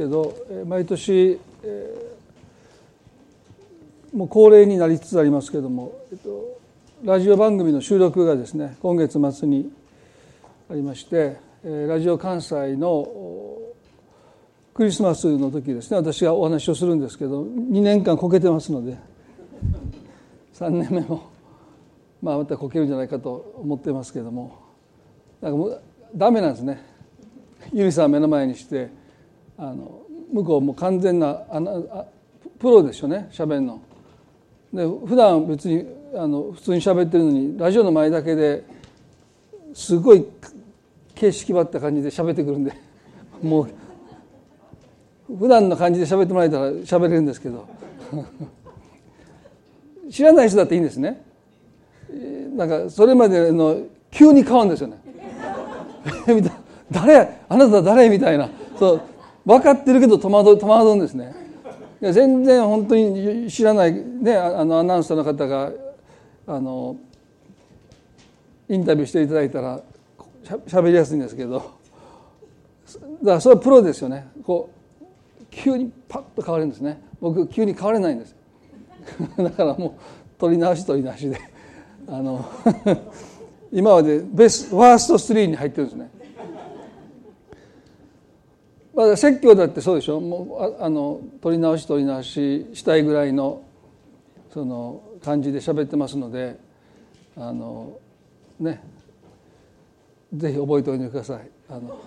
けど毎年、えー、もう恒例になりつつありますけども、えっと、ラジオ番組の収録がですね今月末にありまして、えー、ラジオ関西のクリスマスの時ですね私がお話をするんですけど2年間こけてますので3年目もまあまたこけるんじゃないかと思ってますけどもなんかもうダメなんですね。ゆりさん目の前にしてあの向こうも完全なああプロでしょね喋るの。で普段別にあの普通に喋ってるのにラジオの前だけですごい形式ばった感じで喋ってくるんで。もう普段の感じで喋ってもらえたら喋れるんですけど。知らない人だっていいんですね。なんかそれまでの急に変わるんですよね。誰あなた誰みたいな。そう。分かってるけど戸惑戸惑うんですね。いや全然本当に知らない、ね、あのアナウンサーの方があのインタビューしていただいたらしゃべりやすいんですけど。だからそれはプロですよね。こう急にパッと変わるんですね。僕急に変われないんです。だからもう取り直し取り直しで。あの 今までベストファースト3に入ってるんですね。まあ、説教だってそうでしょもうあの取り直し取り直ししたいぐらいのその感じで喋ってますのであのねぜひ覚えておいてください。あの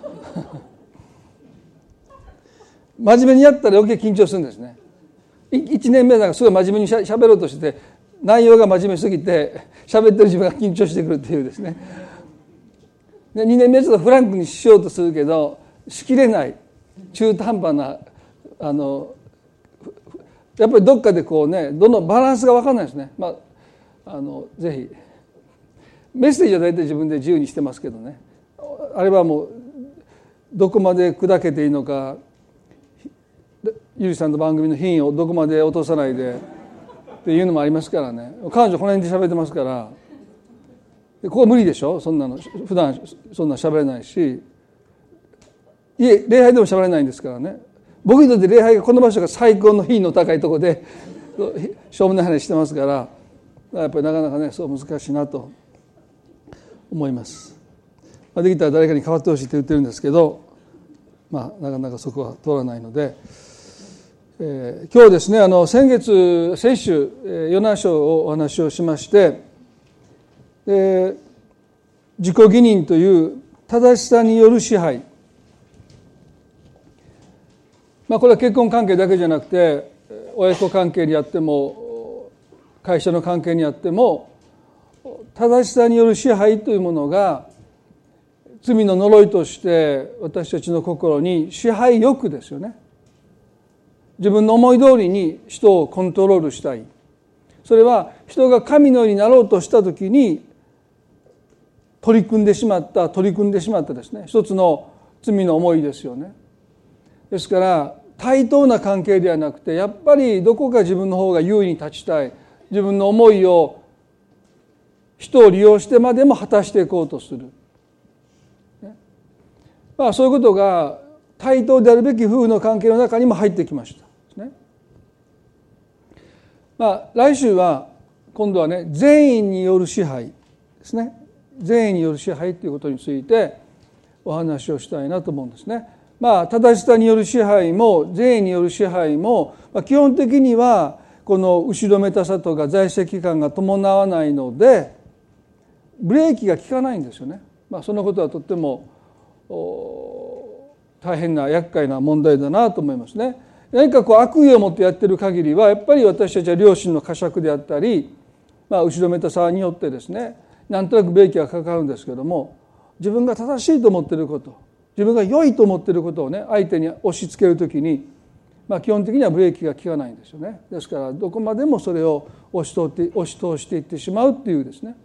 真面目にやったら余計緊張するんですね。1年目だかすごい真面目にしゃべろうとして内容が真面目すぎて喋ってる自分が緊張してくるっていうですね。で2年目ちょっとフランクにしようとするけどしきれない中途半端なあのやっぱりどっかでこうねどのバランスが分かんないですね。まあ、あのぜひメッセージは大体自分で自由にしてますけどね。あれはもうどこまで砕けていいのかゆりさんの番組の品位をどこまで落とさないでっていうのもありますからね。彼女この辺で喋ってますから。ここは無理でしょ？そんなの。普段そんな喋れないし。いえ礼拝でも喋れないんですからね僕にとって礼拝がこの場所が最高の品の高いところでしょうもない話してますからやっぱりなかなかねそう難しいなと思います。できたら誰かに代わってほしいって言ってるんですけど、まあ、なかなかそこは通らないので、えー、今日ですねあの先月先週与那章をお話をしまして自己義認という正しさによる支配まあこれは結婚関係だけじゃなくて親子関係にあっても会社の関係にあっても正しさによる支配というものが罪の呪いとして私たちの心に支配欲ですよね。自分の思い通りに人をコントロールしたい。それは人が神のようになろうとした時に取り組んでしまった取り組んでしまったですね。一つの罪の思いですよね。ですから対等な関係ではなくてやっぱりどこか自分の方が優位に立ちたい自分の思いを人を利用してまでも果たしていこうとする、まあ、そういうことが対等であるべき夫婦の関係の中にも入ってきました。ねまあ、来週は今度はね善意による支配ですね善意による支配ということについてお話をしたいなと思うんですね。まあ正しさによる支配も善意による支配も、まあ、基本的にはこの後ろめたさとか在籍感が伴わないのでブレーキが効かないんですよね。まあ、そのことはとっても大変な厄介な問題だなと思いますね。何かこう悪意を持ってやってる限りはやっぱり私たちは両親の呵責であったり、まあ、後ろめたさによってですねなんとなくブレーキがかかるんですけども自分が正しいと思っていること自分が良いと思っていることをね相手に押し付ける時に、まあ、基本的にはブレーキが効かないんですよね。ですからどこまでもそれを押し通って押し通していってしまうっていうですね。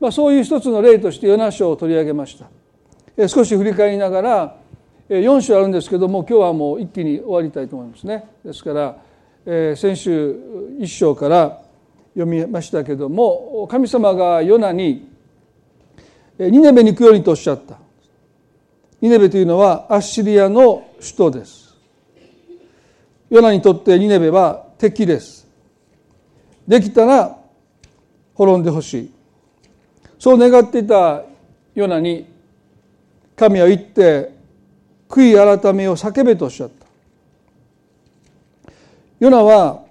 まあ、そういう一つの例としてヨナ書を取り上げました。少し振り返りながら4章あるんですけども今日はもう一気に終わりたいと思いますね。ですから、え先週1章から読みましたけども神様がヨナにニネベに行くようにとおっしゃった。ニネベというのはアッシリアの首都です。ヨナにとってニネベは敵です。できたら滅んでほしい。そう願っていたヨナに神は言って悔い改めを叫べとおっしゃった。ヨナは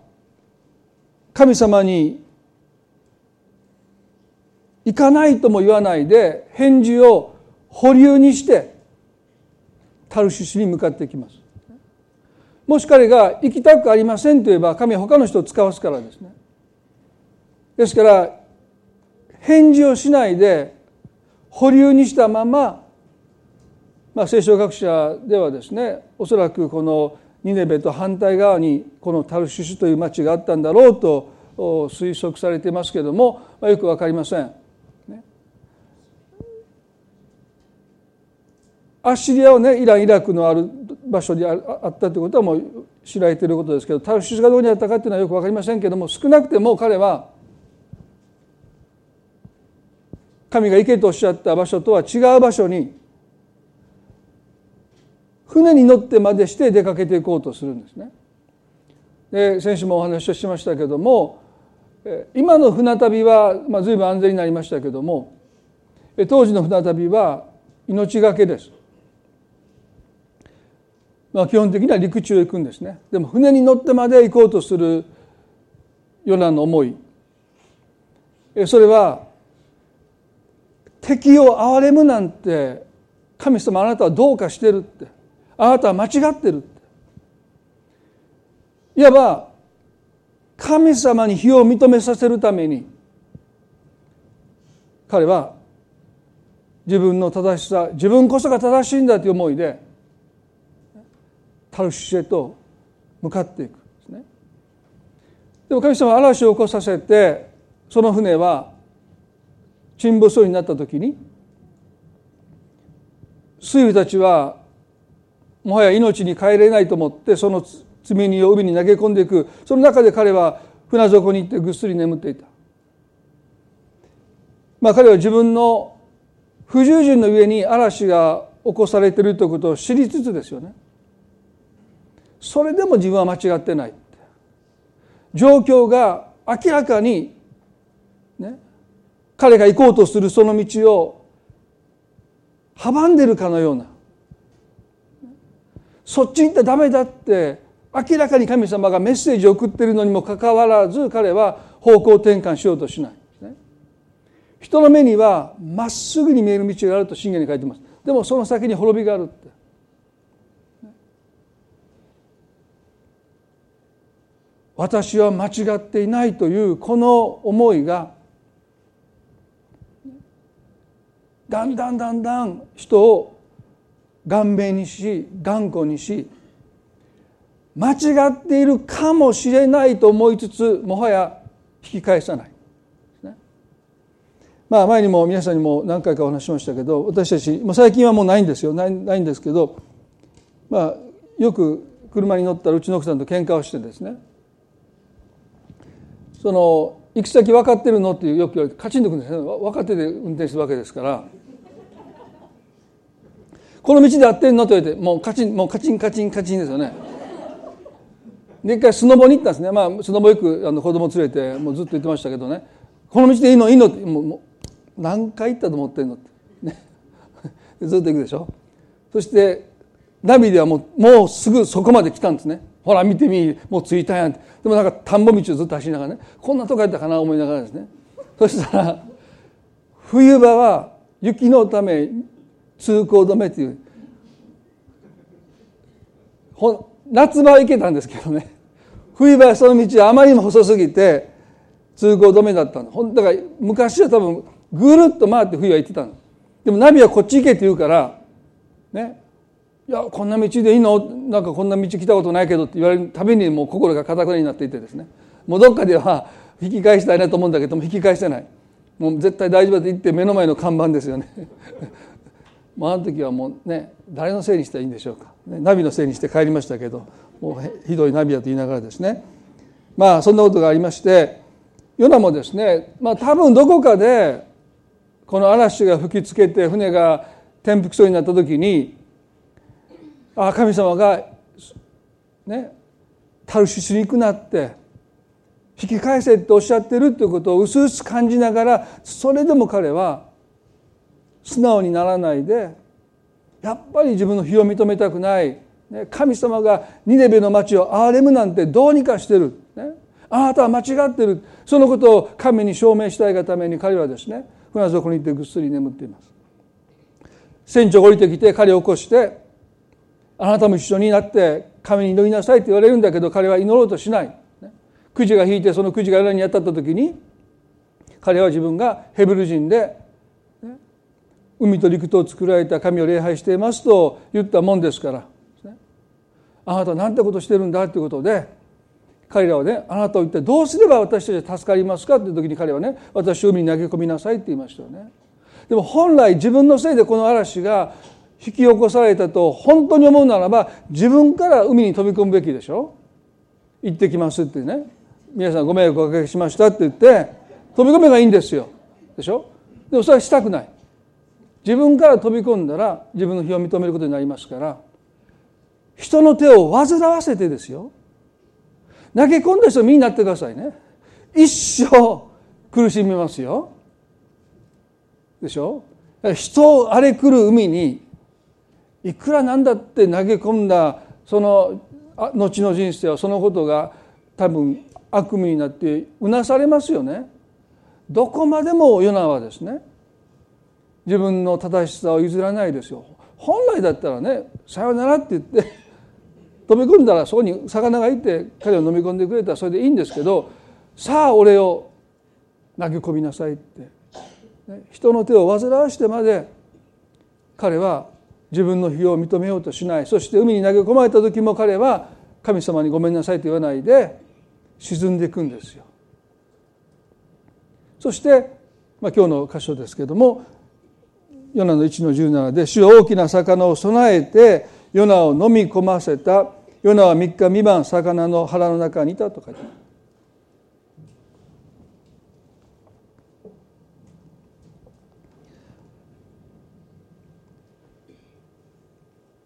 神様に行かないとも言わないで返事を保留にしてタルシシに向かってきますもし彼が行きたくありませんと言えば神は他の人を使わすからですねですから返事をしないで保留にしたまま、まあ、聖書学者ではですねおそらくこのニネベと反対側にこのタルシュという町があったんだろうと推測されていますけれども、まあ、よく分かりません。アッシリアはねイランイラクのある場所にあったということはもう知られていることですけどタルシュがどこにあったかというのはよく分かりませんけれども少なくても彼は神が行けとおっしゃった場所とは違う場所に船に乗ってまでして出かけていこうとするんですね。で先週もお話をしましたけども今の船旅は、まあ、随分安全になりましたけども当時の船旅は命がけです。まあ、基本的には陸中へ行くんですね。でも船に乗ってまで行こうとするヨナの思い。それは敵を憐れむなんて神様あなたはどうかしてるって。あなたは間違ってるって。いわば神様に非を認めさせるために彼は自分の正しさ自分こそが正しいんだという思いでタルシュへと向かっていくですねでも神様は嵐を起こさせてその船は沈没そうになった時に水夫たちはもはや命に帰れないと思ってその積み荷を海に投げ込んでいくその中で彼は船底に行ってぐっすり眠っていた。まあ彼は自分の不従順の上に嵐が起こされているということを知りつつですよね。それでも自分は間違ってない。状況が明らかにね彼が行こうとするその道を阻んでるかのような。そっち行ったらダメだって明らかに神様がメッセージを送ってるのにもかかわらず彼は方向転換しようとしない、ね、人の目にはまっすぐに見える道があると信玄に書いてます。でもその先に滅びがあるって私は間違っていないというこの思いがだんだんだんだん人を顔面にし頑固にし間違っているかもしれないと思いつつもはや引き返さない。まあ前にも皆さんにも何回かお話ししましたけど私たち最近はもうないんですよ。ないないんですけどまあよく車に乗ったらうちの奥さんと喧嘩をしてですね。その行き先分かってるのっていうよくカチンとくるんですね。分かってて運転するわけですから。この道で合ってんのと言われてもうカチンもうカチンカチンカチンですよね。で一回スノボに行ったんですね。まあスノボよくあの子供連れてもうずっと言ってましたけどね。この道でいいの？いいのってもうもう何回行ったと思ってんのって、ね、ずっと行くでしょ。そしてナビではもうもうすぐそこまで来たんですね。ほら見てみもう着いたやん。でもなんか田んぼ道をずっと走りながらねこんなとこやったかな思いながらですね。そしたら冬場は雪のため通行止めっていうほ夏場は行けたんですけどね。冬場はその道あまりにも細すぎて通行止めだったの。だから昔は多分ぐるっと回って冬は行ってたの。でもナビはこっち行けって言うからね。いやこんな道でいいの？なんかこんな道来たことないけどって言われるたびにもう心が固くなになっていてですね。もうどっかでは引き返したいなと思うんだけども引き返せない。もう絶対大丈夫だって言って目の前の看板ですよね。もうあの時はもうね誰のせいにしたらいいんでしょうか、ね、ナビのせいにして帰りましたけどもうひどいナビだと言いながらですね。まあそんなことがありましてヨナもですねまあ多分どこかでこの嵐が吹きつけて船が転覆そうになった時にあ神様がねタルシスに行くなって引き返せっておっしゃってるということを薄々感じながらそれでも彼は素直にならないでやっぱり自分の非を認めたくない。神様がニネベの町を憐れむなんてどうにかしてる、ね、あなたは間違ってる。そのことを神に証明したいがために彼はですね船底に行ってぐっすり眠っています。船長が降りてきて彼を起こしてあなたも一緒になって神に祈りなさいって言われるんだけど彼は祈ろうとしない。くじが引いてそのくじが裏に当たった時に彼は自分がヘブル人で海と陸とを作られた神を礼拝していますと言ったもんですから。あなたは何てことしてるんだということで彼らはねあなたを一体どうすれば私たちは助かりますかという時に彼はね私を海に投げ込みなさいって言いましたよね。でも本来自分のせいでこの嵐が引き起こされたと本当に思うならば自分から海に飛び込むべきでしょ？行ってきますってね。皆さんご迷惑おかけしましたって言って飛び込めばいいんですよ。でしょ？でもそれはしたくない。自分から飛び込んだら自分の非を認めることになりますから人の手を煩わせてですよ。投げ込んだ人身になってくださいね。一生苦しみますよ。でしょ？人を荒れ狂う海にいくらなんだって投げ込んだその後の人生はそのことが多分悪夢になってうなされますよね。どこまでもヨナはですね自分の正しさを譲らないですよ。本来だったらね「さよなら」って言って飛び込んだらそこに魚がいて彼を飲み込んでくれたらそれでいいんですけどさあ俺を投げ込みなさいって、人の手を煩わしてまで彼は自分の非を認めようとしないそして海に投げ込まれた時も彼は神様にごめんなさいと言わないで沈んでいくんですよ。そして、まあ、今日の箇所ですけれどもヨナの1の17で主は大きな魚を備えてヨナを飲み込ませたヨナは3日未満魚の腹の中にいたと書いてある。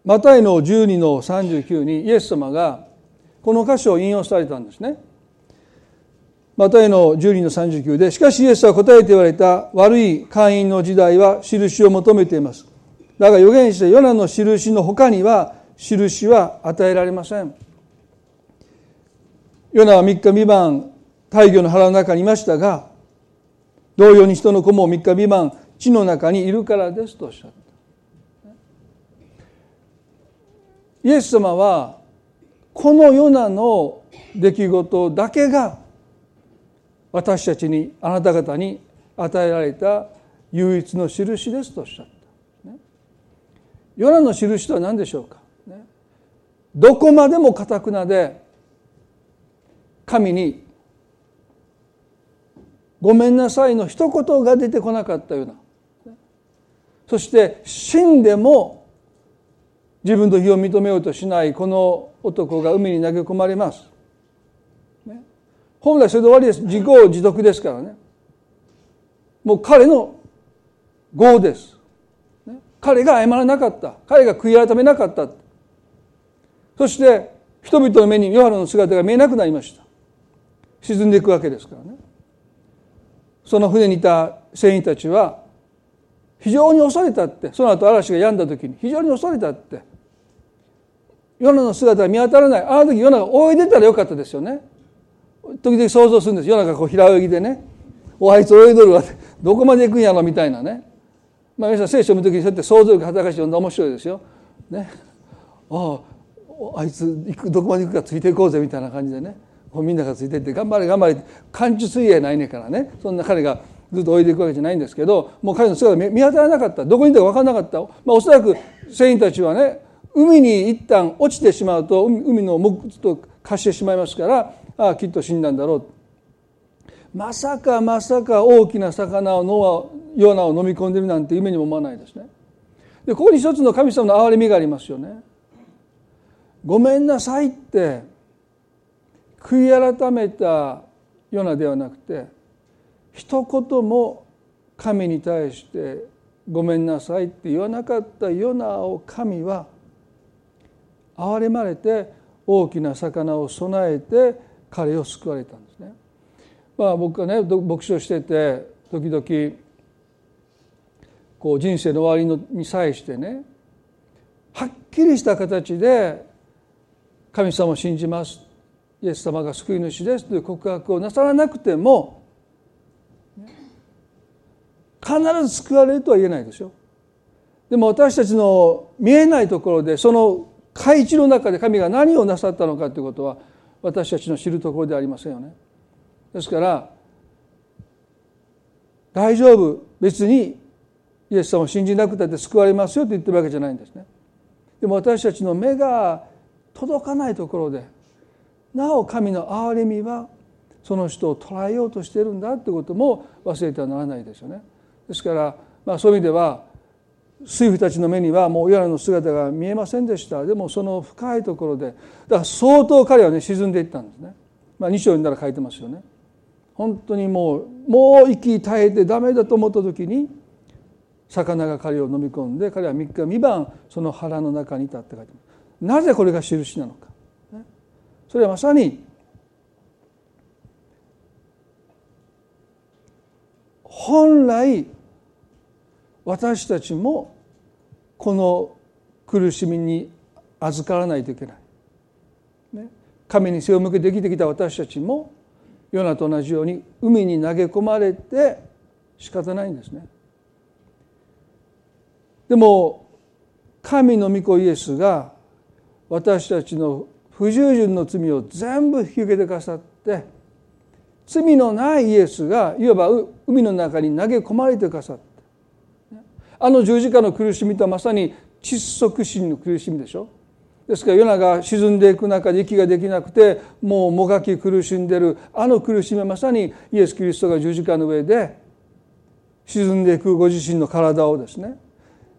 マタイの12の39にイエス様がこの箇所を引用されたんですね。マタイの12の39で、しかしイエスは答えて言われた悪い会員の時代は印を求めています。だが預言者ヨナの印の他には印は与えられません。ヨナは3日未満大魚の腹の中にいましたが、同様に人の子も3日未満地の中にいるからですとおっしゃった。イエス様はこのヨナの出来事だけが私たちにあなた方に与えられた唯一の印ですとおっしゃった。ね、ヨナの印とは何でしょうか、ね、どこまでもかたくなで神に「ごめんなさい」の一言が出てこなかったような。そして死んでも自分の非を認めようとしないこの男が海に投げ込まれます。本来それで終わりです。自業自得ですからね。もう彼の業です、ね、彼が謝らなかった。彼が悔い改めなかった。そして人々の目にヨハネの姿が見えなくなりました。沈んでいくわけですからね。その船にいた船員たちは非常に恐れたってその後嵐が止んだ時に非常に恐れたってヨナの姿が見当たらない。あの時ヨナが泳いでたらよかったですよね。時々想像するんです。夜中こう平泳ぎでね。おあいつ泳いどるわって。どこまで行くんやろみたいなね。まあ皆さん聖書を見る時にそうやって想像力働かして読んだ面白いですよ。ね、あああいつ行くどこまで行くかついていこうぜみたいな感じでね。こうみんながついていって頑張れ頑張れ感知水泳ないねからね。そんな彼がずっと泳いでいくわけじゃないんですけどもう彼の姿見当たらなかった。どこにいたか分からなかった、まあ、おそらく船員たちはね海に一旦落ちてしまうと海の木と化してしまいますからああきっと死んだんだろう。まさかまさか大きな魚をノアヨナを飲み込んでるなんて夢にも思わないですね。でここに一つの神様の憐れみがありますよね。ごめんなさいって悔い改めたヨナではなくて一言も神に対してごめんなさいって言わなかったヨナを神は憐れまれて大きな魚を備えて彼を救われたんですね。まあ、僕がね牧師をしてて時々こう人生の終わりに際してねはっきりした形で神様を信じます。イエス様が救い主です。という告白をなさらなくても必ず救われるとは言えないでしょでも私たちの見えないところでその海地の中で神が何をなさったのかということは私たちの知るところではありませんよね。ですから大丈夫。別にイエス様を信じなくたって救われますよと言ってるわけじゃないんですね。でも私たちの目が届かないところでなお神の憐れみはその人を捉えようとしているんだということも忘れてはならないですよね。ですから、まあ、そういう意味では水夫たちの目にはもうヨナの姿が見えませんでした。でもその深いところでだから相当彼はね沈んでいったんですね、まあ、2章読んだら書いてますよね。本当にもうもう息絶えてダメだと思った時に魚が彼を飲み込んで彼は3日三晩その腹の中にいたって書いてます。なぜこれが印なのか。それはまさに本来私たちもこの苦しみに預からないといけない。神に背を向けて生きてきた私たちもヨナと同じように海に投げ込まれて仕方ないんですね。でも神の御子イエスが私たちの不従順の罪を全部引き受けてくださって罪のないイエスがいわば海の中に投げ込まれてくださってあの十字架の苦しみとはまさに窒息心の苦しみでしょ。ですからヨナが沈んでいく中で息ができなくてもうもがき苦しんでるあの苦しみはまさにイエス・キリストが十字架の上で沈んでいくご自身の体をですね。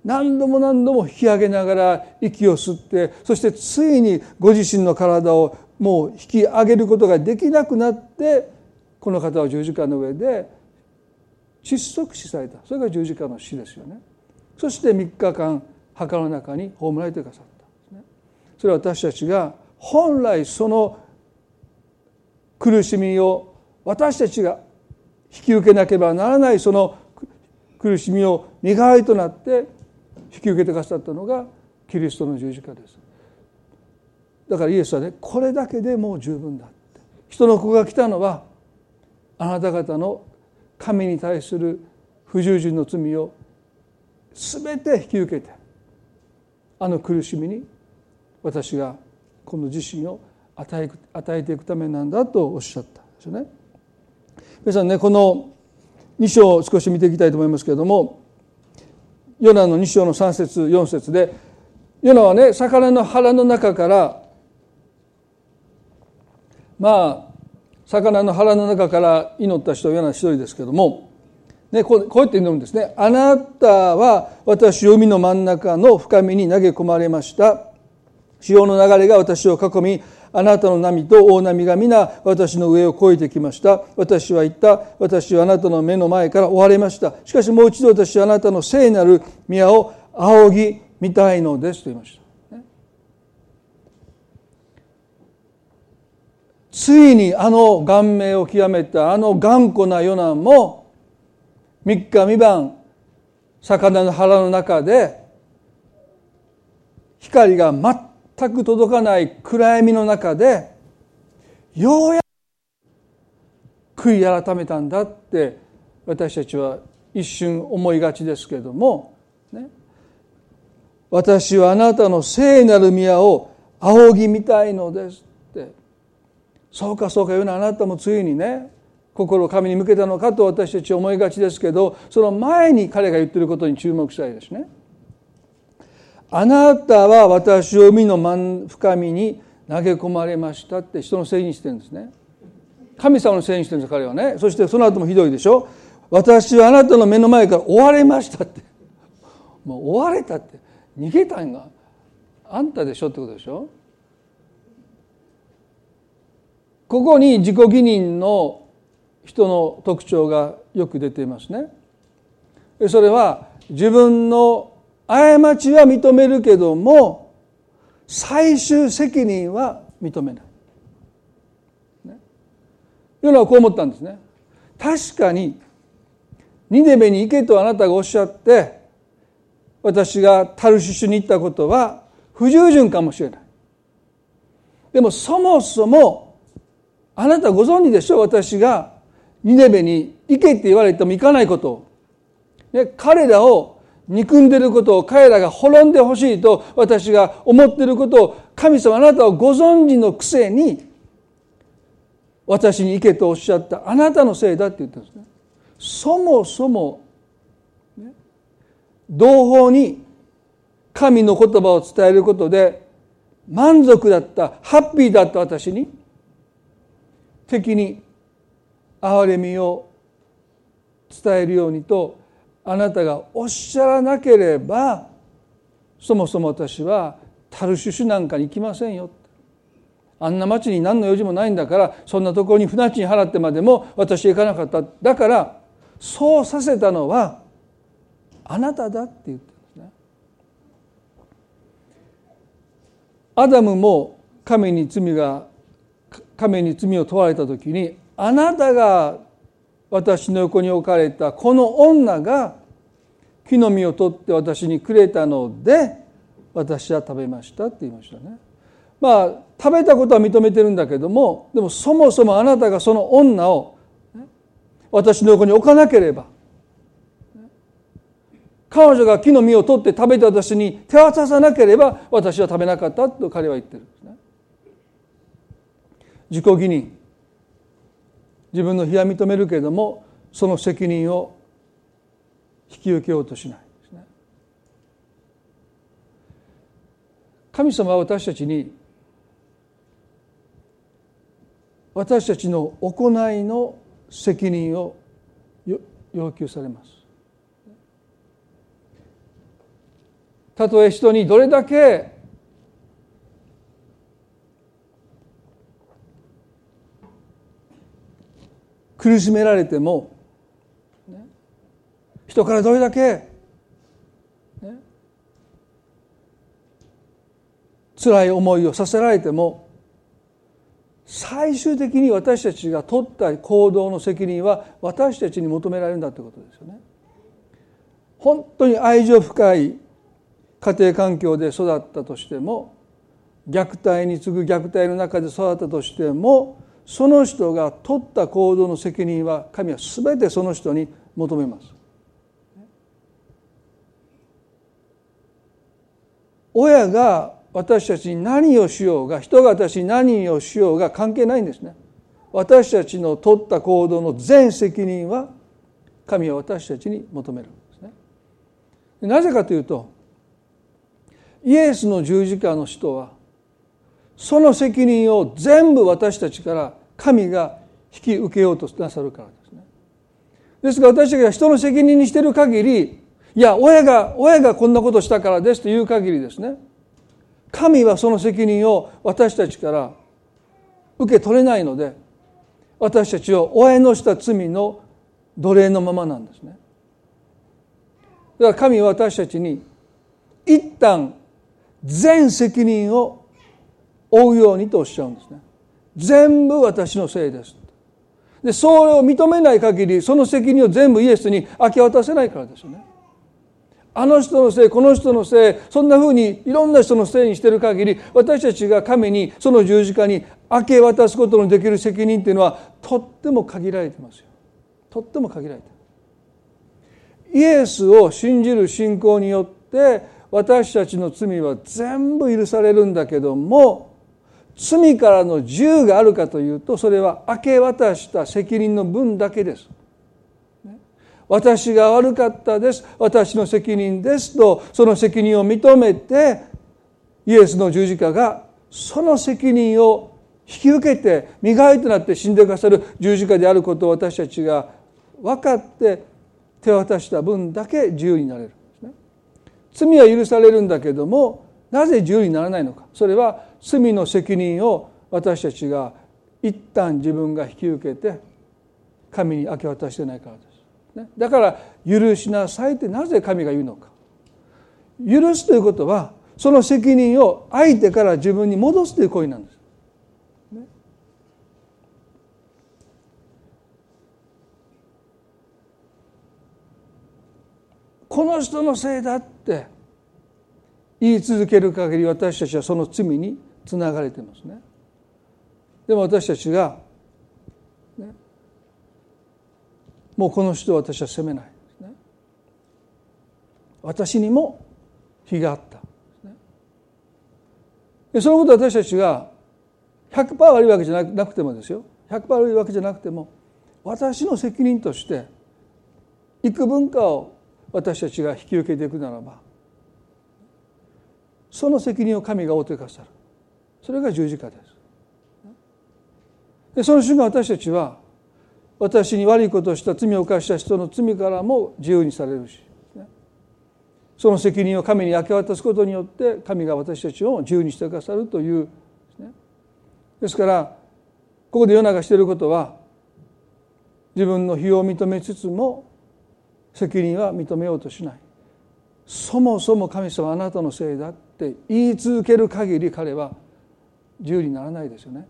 何度も何度も引き上げながら息を吸ってそしてついにご自身の体をもう引き上げることができなくなってこの方は十字架の上で窒息死された。それが十字架の死ですよね。そして3日間墓の中に葬られてくださったそれは私たちが本来その苦しみを私たちが引き受けなければならないその苦しみを身代わりとなって引き受けてくださったのがキリストの十字架です。だからイエスはねこれだけでもう十分だって。人の子が来たのはあなた方の神に対する不従順の罪を全て引き受けてあの苦しみに私がこの自身を与え与えていくためなんだとおっしゃったんですよね。皆さんねこの2章を少し見ていきたいと思いますけれどもヨナの2章の3節4節でヨナはね魚の腹の中からまあ魚の腹の中から祈った人はヨナ一人ですけども、ね、こうこうやって祈るんですね。あなたは私を海の真ん中の深みに投げ込まれました。潮の流れが私を囲みあなたの波と大波が皆私の上を越えてきました。私は言った。私はあなたの目の前から追われました。しかしもう一度私はあなたの聖なる宮を仰ぎ見たいのですと言いました、ついにあの顔面を極めたあの頑固なヨナも三日三晩魚の腹の中で光が全く届かない暗闇の中でようやく悔い改めたんだって私たちは一瞬思いがちですけれども、ね、私はあなたの聖なる宮を仰ぎ見たいのですって。そうかそうか言うのあなたもついにね心を神に向けたのかと私たち思いがちですけどその前に彼が言ってることに注目したいですね。あなたは私を海の深みに投げ込まれましたって人のせいにしてるんですね。神様のせいにしてるんです彼はね。そしてその後もひどいでしょ。私はあなたの目の前から追われましたって。もう追われたって。逃げたんがあんたでしょってことでしょ。ここに自己義認の人の特徴がよく出ていますねそれは自分の過ちは認めるけども最終責任は認めない。ね、ヨナはこう思ったんですね。確かにニネベに行けとあなたがおっしゃって私がタルシシュに行ったことは不従順かもしれない。でもそもそもあなたご存知でしょ？う私がニネベに行けって言われても行かないこと。ね、彼らを憎んでることを彼らが滅んでほしいと私が思ってることを神様あなたをご存知のくせに私に行けとおっしゃったあなたのせいだって言ったんですね。そもそも、ね、同胞に神の言葉を伝えることで満足だったハッピーだった私に敵に憐れみを伝えるようにとあなたがおっしゃらなければそもそも私はタルシュシュなんかに行きませんよあんな町に何の用事もないんだからそんなところに船賃払ってまでも私行かなかっただからそうさせたのはあなただって言ってるんですね。アダムも神に罪が神に罪を問われた時にあなたが私の横に置かれたこの女が木の実を取って私にくれたので私は食べましたって言いましたね。まあ食べたことは認めてるんだけどもでもそもそもあなたがその女を私の横に置かなければ彼女が木の実を取って食べて私に手渡さなければ私は食べなかったと彼は言ってるんですね。自己義任自分の非は認めるけれどもその責任を引き受けようとしないですね。神様は私たちに私たちの行いの責任を要求されます。たとえ人にどれだけ苦しめられても、ね、人からどれだけ、ね、辛い思いをさせられても最終的に私たちが取った行動の責任は私たちに求められるんだということですよね。本当に愛情深い家庭環境で育ったとしても虐待に次ぐ虐待の中で育ったとしてもその人が取った行動の責任は神は全てその人に求めます。親が私たちに何をしようが人が私に何をしようが関係ないんですね。私たちの取った行動の全責任は神は私たちに求めるんですね。なぜかというとイエスの十字架の人はその責任を全部私たちから神が引き受けようとなさるからですね。ですから私たちが人の責任にしてる限りいや親が親がこんなことしたからですという限りですね神はその責任を私たちから受け取れないので私たちを親のした罪の奴隷のままなんですね。だから神は私たちに一旦全責任を負うようにとおっしゃうんですね。全部私のせいです。でそれを認めない限りその責任を全部イエスに明け渡せないからですよね。あの人のせいこの人のせいそんなふうにいろんな人のせいにしてる限り私たちが神にその十字架に明け渡すことのできる責任っていうのはとっても限られてますよ。とっても限られてイエスを信じる信仰によって私たちの罪は全部許されるんだけども罪からの自由があるかというとそれは明け渡した責任の分だけです。私が悪かったです。私の責任ですとその責任を認めてイエスの十字架がその責任を引き受けて磨いとなって死んでくださる十字架であることを私たちが分かって手渡した分だけ自由になれる。罪は許されるんだけどもなぜ自由にならないのか。それは罪の責任を私たちが一旦自分が引き受けて神に明け渡してないからです、ね、だから許しなさいってなぜ神が言うのか。許すということはその責任を相手から自分に戻すという行為なんです。ね、この人のせいだって言い続ける限り私たちはその罪につながれてますね。でも私たちが、ね、もうこの人を私は責めないね。私にも非があったでそのこと私たちが100%悪いわけじゃなくてもですよ100%悪いわけじゃなくても私の責任として幾分かを私たちが引き受けていくならばその責任を神が負ってくださるそれが十字架です。でその瞬間私たちは私に悪いことをした罪を犯した人の罪からも自由にされるしその責任を神に明け渡すことによって神が私たちを自由にしてくださるという。ですからここで世の中していることは自分の非を認めつつも責任は認めようとしない。そもそも神様あなたのせいだって言い続ける限り彼は自由にならないですよね。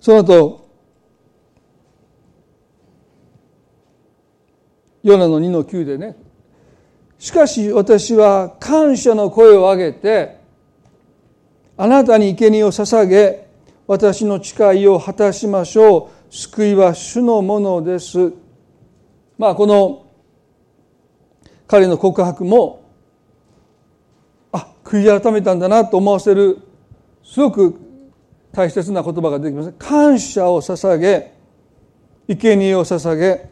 その後ヨナの2の9でねしかし私は感謝の声を上げてあなたに生贄を捧げ私の誓いを果たしましょう。救いは主のものです。まあこの彼の告白もあ悔い改めたんだなと思わせるすごく大切な言葉が出てきます。感謝を捧げ生贄を捧げ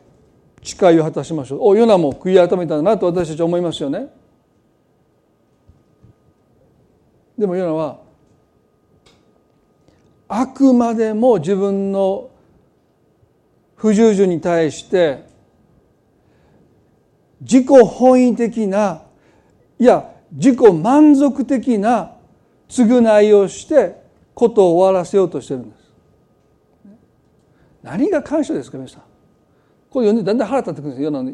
誓いを果たしましょう。おヨナも悔い改めたんだなと私たち思いますよね。でもヨナはあくまでも自分の不従順に対して自己本位的ないや自己満足的な償いをしてことを終わらせようとしてるんです。何が感謝ですか皆さん。これ読んでだんだん腹立ってくるんですよ。世のね。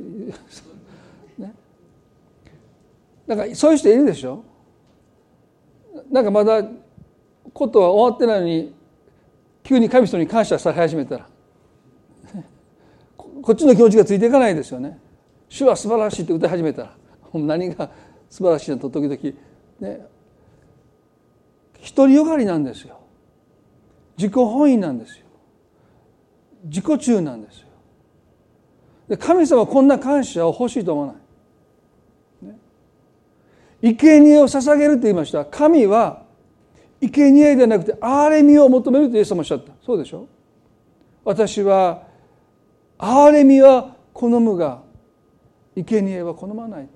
なんかそういう人いるでしょ？なんかまだことは終わってないのに急に神様に感謝され始めたら こっちの気持ちがついていかないですよね。主は素晴らしいって歌い始めたら何が素晴らしいのと時々ね独りよがりなんですよ。自己本位なんですよ。自己中なんですよ。で神様はこんな感謝を欲しいと思わない、ね、生贄を捧げるって言いました。神は生贄ではなくて憐れみを求めるとイエス様おっしゃった。そうでしょ？私は憐れみは好むが生贄は好まない。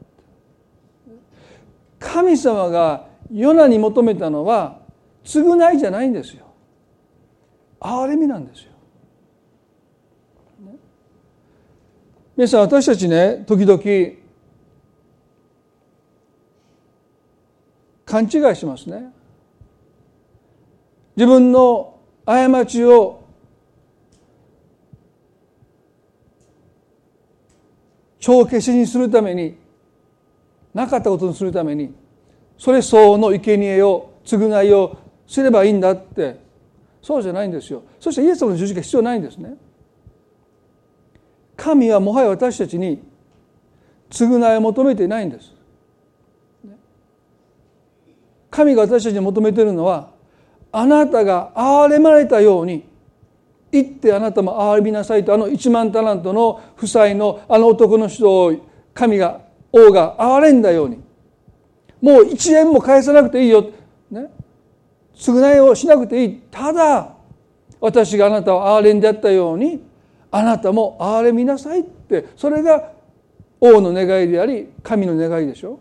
神様がヨナに求めたのは償いじゃないんですよ。憐れみなんですよ。皆さん私たちね時々勘違いしますね。自分の過ちを帳消しにするためになかったことにするためにそれ相応の生贄を償いをすればいいんだって。そうじゃないんですよ。そしてイエス様の十字架必要ないんですね。神はもはや私たちに償いを求めていないんです。神が私たちに求めているのはあなたが憐れまれたように行ってあなたも憐れみなさいとあの1万タラントの負債のあの男の人を神が王が憐れんだように。もう1円も返さなくていいよ、ね、償いをしなくていい。ただ私があなたを憐れんであったようにあなたも憐れみなさいって。それが王の願いであり神の願いでしょ。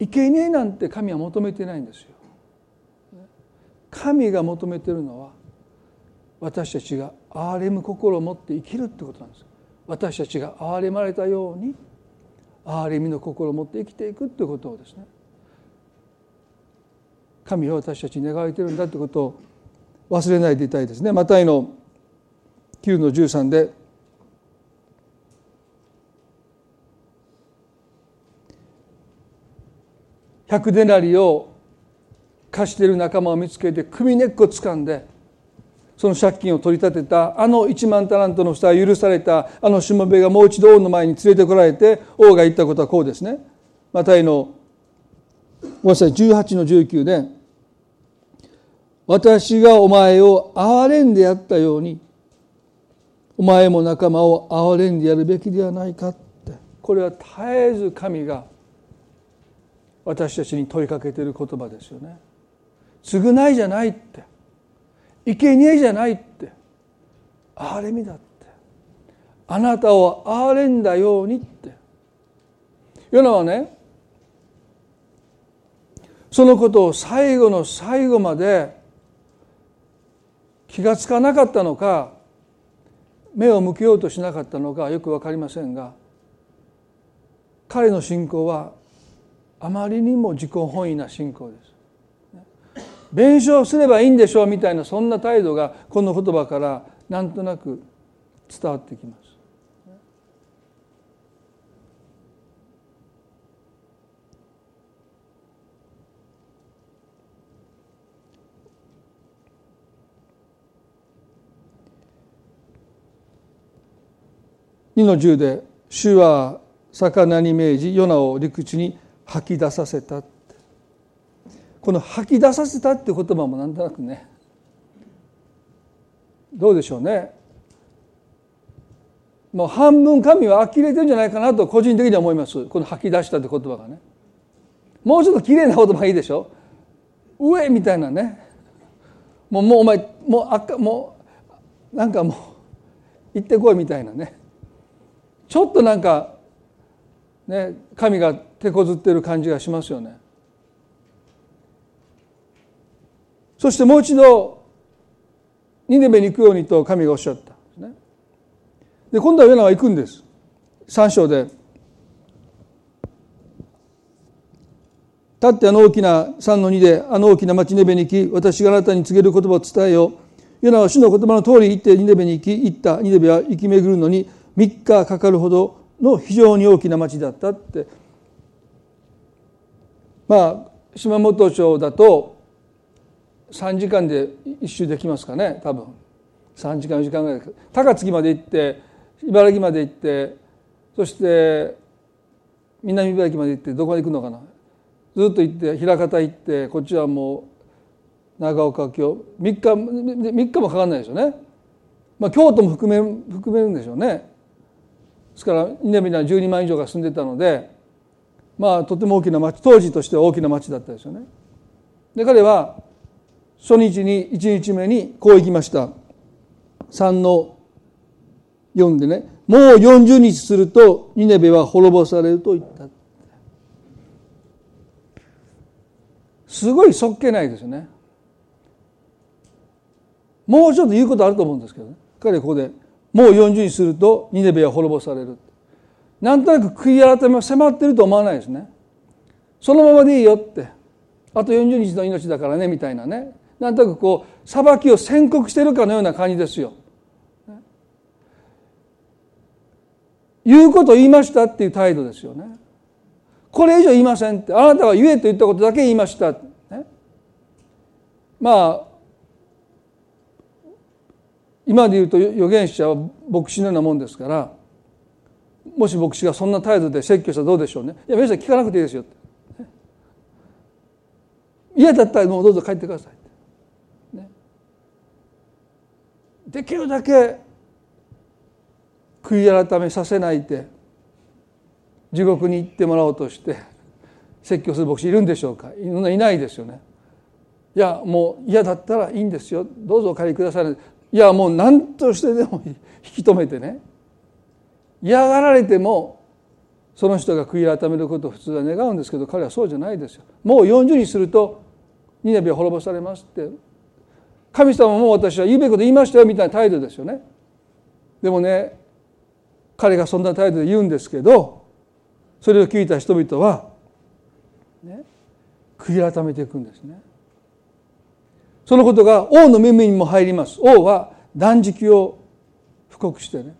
生贄なんて神は求めてないんですよ。神が求めてるのは私たちが憐れむ心を持って生きるってことなんです私たちが憐れまれたように憐れみの心を持って生きていくってことをですね。神は私たちに願われてるんだということを忘れないでいたいですね。マタイの9の13で100デナリを貸している仲間を見つけて首根っこ掴んでその借金を取り立てたあの1万タラントの下は許されたあのしもべがもう一度王の前に連れてこられて王が言ったことはこうですね。マタイのごめんなさい18の19で私がお前を憐れんでやったようにお前も仲間を憐れんでやるべきではないかって。これは絶えず神が私たちに問いかけている言葉ですよね。償いじゃないって。生贄じゃないって。憐れみだって。あなたを憐れんだようにって。いうのはねそのことを最後の最後まで気が付かなかったのか目を向けようとしなかったのかよく分かりませんが彼の信仰はあまりにも自己本位な信仰です。弁償すればいいんでしょうみたいなそんな態度がこの言葉からなんとなく伝わってきます。2の10で「主は魚に命じヨナを陸地に吐き出させた」この「吐き出させた」って言葉もなんとなくねどうでしょうね。もう半分神は呆れてるんじゃないかなと個人的には思います。この「吐き出した」って言葉がね。もうちょっと綺麗な言葉がいいでしょ。上みたいなね。もうもうお前もうあかもうなんかもう行ってこいみたいなね。ちょっとなんかね神が手こずってる感じがしますよね。そしてもう一度ニネベに行くようにと神がおっしゃった。で、ね、で今度はヨナは行くんです。三章で。立ってあの大きな3の2であの大きな町ネベに行き私があなたに告げる言葉を伝えよう。ヨナは主の言葉の通り行ってニネベに行き行った。ニネベは行き巡るのに3日かかるほどの非常に大きな町だったってまあ島本町だと3時間で一周できますかね多分3時間4時間ぐらい高槻まで行って茨城まで行ってそして南茨城まで行ってどこまで行くのかなずっと行って枚方行ってこっちはもう長岡京3日3日もかかんないですよね。まあ、京都も含め含めるんでしょうね。ですから南には12万以上が住んでたのでまあとても大きな町当時としては大きな町だったですよね。で彼は初日に1日目にこう行きました。3の4でね。もう40日するとニネベは滅ぼされると言った。すごいそっけないですよね。もうちょっと言うことあると思うんですけどね。彼はここで。もう40日するとニネベは滅ぼされる。なんとなく悔い改めは迫ってると思わないですね。そのままでいいよって。あと40日の命だからねみたいなね。なんとなくこう裁きを宣告してるかのような感じですよ。言うことを言いましたっていう態度ですよね。これ以上言いませんって。あなたは言えと言ったことだけ言いました、ね、まあ今で言うと預言者は牧師のようなもんですからもし牧師がそんな態度で説教したらどうでしょうね。いや皆さん聞かなくていいですよ。嫌だったらもうどうぞ帰ってください、ね、できるだけ悔い改めさせないで地獄に行ってもらおうとして説教する牧師いるんでしょうか。いないですよね。いやもう嫌だったらいいんですよ。どうぞお帰りください。いやもう何としてでも引き止めてね。嫌がられてもその人が悔い改めることを普通は願うんですけど彼はそうじゃないですよ。もう40にするとニネビは滅ぼされますって。神様も私は言うべきこと言いましたよみたいな態度ですよね。でもね彼がそんな態度で言うんですけどそれを聞いた人々は、ね、悔い改めていくんですね。そのことが王の耳にも入ります。王は断食を布告してね。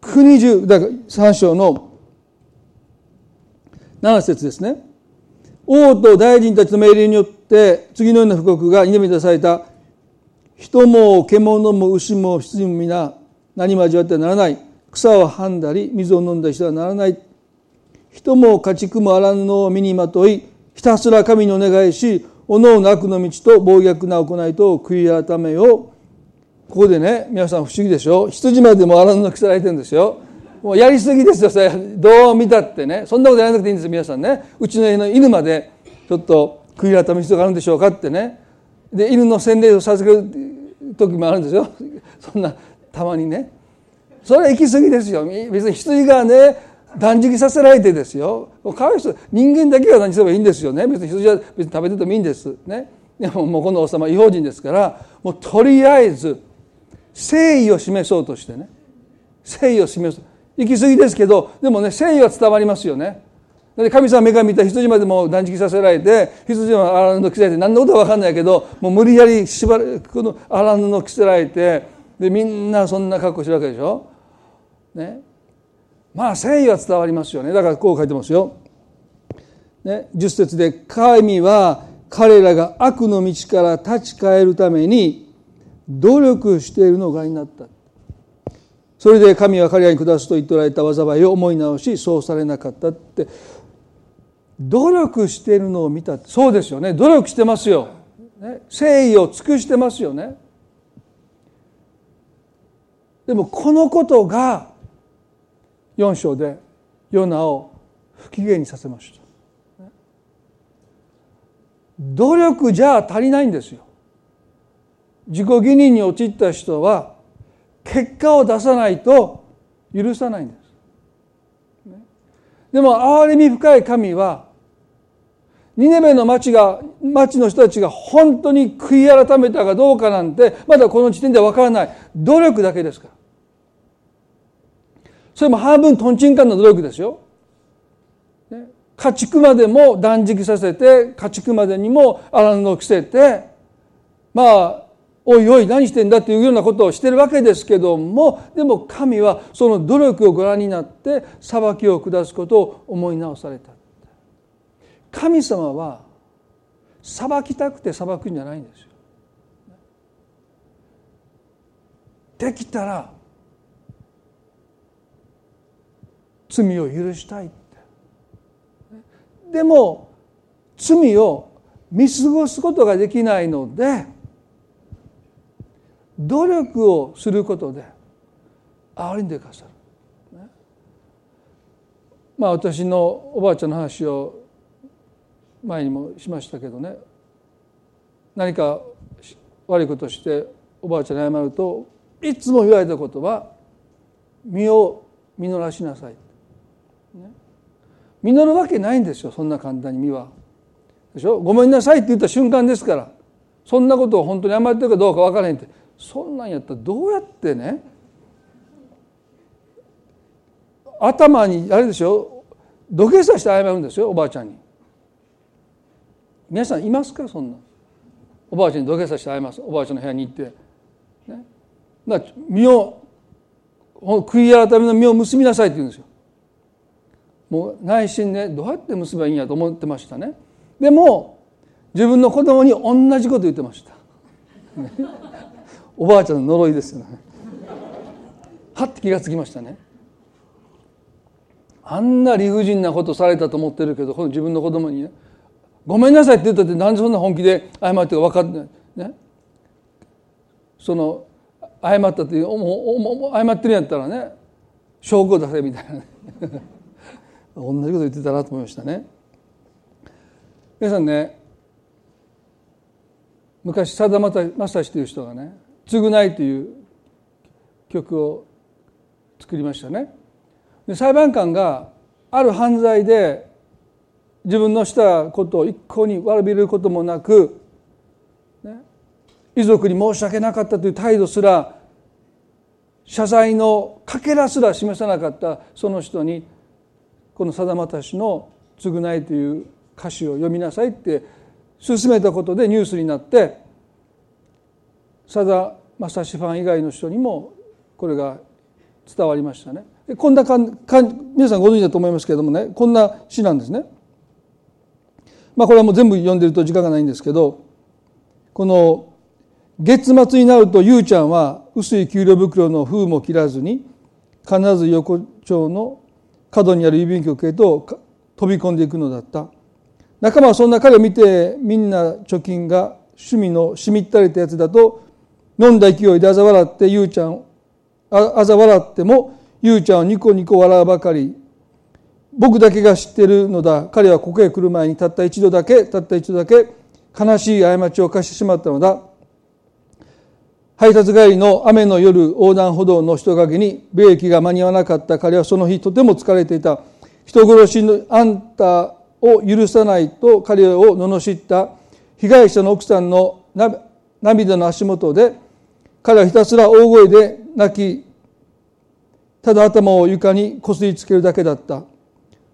国中だから3章の7節ですね。王と大臣たちの命令によって次のような布告が稲見出された。人も獣も牛も羊も皆何も味わってはならない。草をはんだり水を飲んだりしてはならない。人も家畜も荒布を身にまといひたすら神にお願いしおのおの悪の道と暴虐な行いと悔い改めよここでね皆さん不思議でしょ？羊までも荒布着せられてるんですよ。もうやりすぎですよそれ。どう見たってね。そんなことやらなくていいんです皆さんね。うちの家の犬までちょっと悔い改める必要があるんでしょうかってね。で犬の洗礼を授ける時もあるんですよ。そんなたまにね。それは行き過ぎですよ。別に羊がね断食させられてですよ。かわいそう人間だけが何すればいいんですよね。別に羊は別に食べててもいいんです。ね。でももうこの王様違法人ですからもうとりあえず誠意を示そうとしてね。誠意を示す行き過ぎですけどでもね誠意は伝わりますよね。だって神様目が見た羊までも断食させられて羊は荒布着せられて何のことは分かんないけどもう無理やり縛るこの荒布着せられてでみんなそんな格好してるわけでしょ。ね、まあ誠意は伝わりますよね。だからこう書いてますよ。ね、10節で「神は彼らが悪の道から立ち返るために努力しているのがになった」それで神は彼らに下すと言っておられた災いを思い直しそうされなかったって。努力しているのを見た。そうですよね。努力してますよ、ね、誠意を尽くしてますよね。でもこのことが4章でヨナを不機嫌にさせました。努力じゃ足りないんですよ。自己義認に陥った人は結果を出さないと許さないんです。でも憐れみ深い神はニネベの町が町の人たちが本当に悔い改めたかどうかなんてまだこの時点では分からない。努力だけですから。それも半分とんちんかんの努力ですよ。家畜までも断食させて家畜までにも荒布を着せてまあおいおい何してんだっていうようなことをしてるわけですけどもでも神はその努力をご覧になって裁きを下すことを思い直された。神様は裁きたくて裁くんじゃないんですよ。できたら罪を許したいでも罪を見過ごすことができないので努力をすることで憐れんでくださる、まあ私のおばあちゃんの話を前にもしましたけどね。何か悪いことしておばあちゃんに謝るといつも言われたことは身を実らしなさい。実るわけないんですよそんな簡単に実は。でしょ？ごめんなさいって言った瞬間ですからそんなことを本当に謝ってるかどうか分からへんってそんなんやったらどうやってね頭にあれでしょ？土下座して謝るんですよおばあちゃんに。皆さんいますか？そんなおばあちゃんに土下座して謝りますおばあちゃんの部屋に行って。ね、だ身を悔い改めの身を結びなさいって言うんですよ。もう内心ねどうやって結べばいいんやと思ってましたね。でも自分の子供に同じこと言ってました。おばあちゃんの呪いですよね。はって気がつきましたね。あんな理不尽なことされたと思ってるけどこの自分の子供にね「ごめんなさい」って言ったってなんでそんな本気で謝ってか分かってない。ね。その謝ったっていう謝ってるんやったらね証拠出せみたいなね。同じこと言ってたなと思いましたね。皆さんね昔さだまさしという人がね「償い」という曲を作りましたね。で裁判官がある犯罪で自分のしたことを一向に悪びれることもなく、ね、遺族に申し訳なかったという態度すら謝罪のかけらすら示さなかったその人にこの「さだまたしの償い」という歌詞を読みなさいって勧めたことでニュースになって佐田正史ファン以外の人にもこれが伝わりましたねこんなかんかん皆さんご存知だと思いますけれどもねこんな詩なんですね。まあこれはもう全部読んでると時間がないんですけどこの月末になるとゆうちゃんは薄い給料袋の封も切らずに必ず横丁の角にある郵便局へと飛び込んでいくのだった。仲間はそんな彼を見てみんな貯金が趣味のしみったれたやつだと飲んだ勢いで嘲笑ってゆうちゃんあ嘲笑ってもゆうちゃんはニコニコ笑うばかり。僕だけが知ってるのだ。彼はここへ来る前にたった一度だけたった一度だけ悲しい過ちを犯してしまったのだ。配達帰りの雨の夜横断歩道の人影にブレーキが間に合わなかった彼はその日とても疲れていた。人殺しのあんたを許さないと彼を罵った。被害者の奥さんの涙の足元で彼はひたすら大声で泣きただ頭を床にこすりつけるだけだった。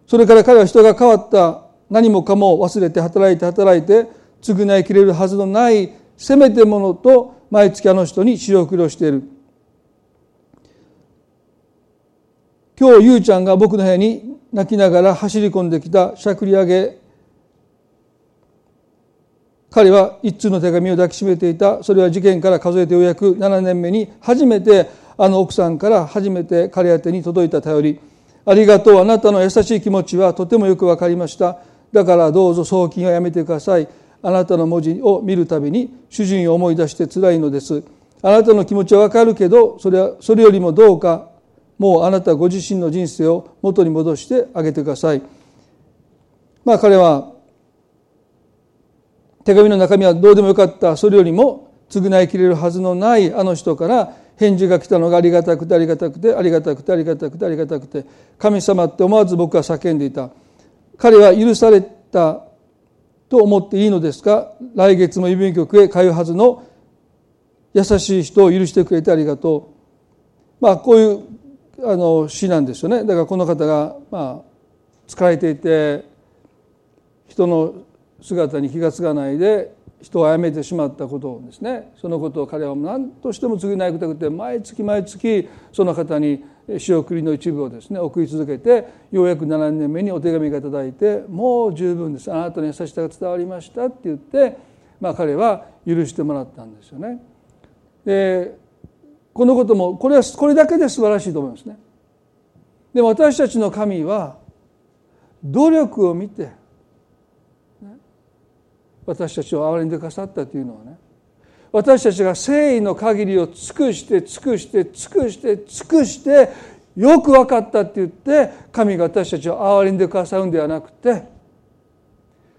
それから彼は人が変わった。何もかも忘れて働いて働いて償いきれるはずのないせめてものと毎月あの人に仕送りをしている。今日ゆうちゃんが僕の部屋に泣きながら走り込んできたしゃくり上げ。彼は一通の手紙を抱きしめていた。それは事件から数えてようやく7年目に初めてあの奥さんから初めて彼宛に届いた頼りありがとう。あなたの優しい気持ちはとてもよく分かりました。だからどうぞ送金はやめてください。あなたの文字を見るたびに主人を思い出してつらいのです。あなたの気持ちはわかるけどそれはそれよりもどうかもうあなたご自身の人生を元に戻してあげてください。まあ彼は手紙の中身はどうでもよかった。それよりも償いきれるはずのないあの人から返事が来たのがありがたくてありがたくてありがたくてありがたくてありがたくて神様って思わず僕は叫んでいた。彼は許されたと思っていいのですか？来月も郵便局へ通うはずの優しい人を許してくれてありがとう。まあこういうあの詩なんですよね。だからこの方がまあ疲れていて人の姿に気が付かないで人を殺めてしまったことをですねそのことを彼は何としても償いくたくて毎月毎月その方に仕送りの一部をですね送り続けてようやく7年目にお手紙が頂いてもう十分ですあなたの優しさが伝わりましたって言って、まあ、彼は許してもらったんですよね。でこのこともこれはこれだけで素晴らしいと思いますね。でも私たちの神は努力を見て私たちを憐れんでくださったというのはね私たちが誠意の限りを尽くして尽くして尽くして尽くしてよく分かったって言って神が私たちを憐れんでくださるんではなくて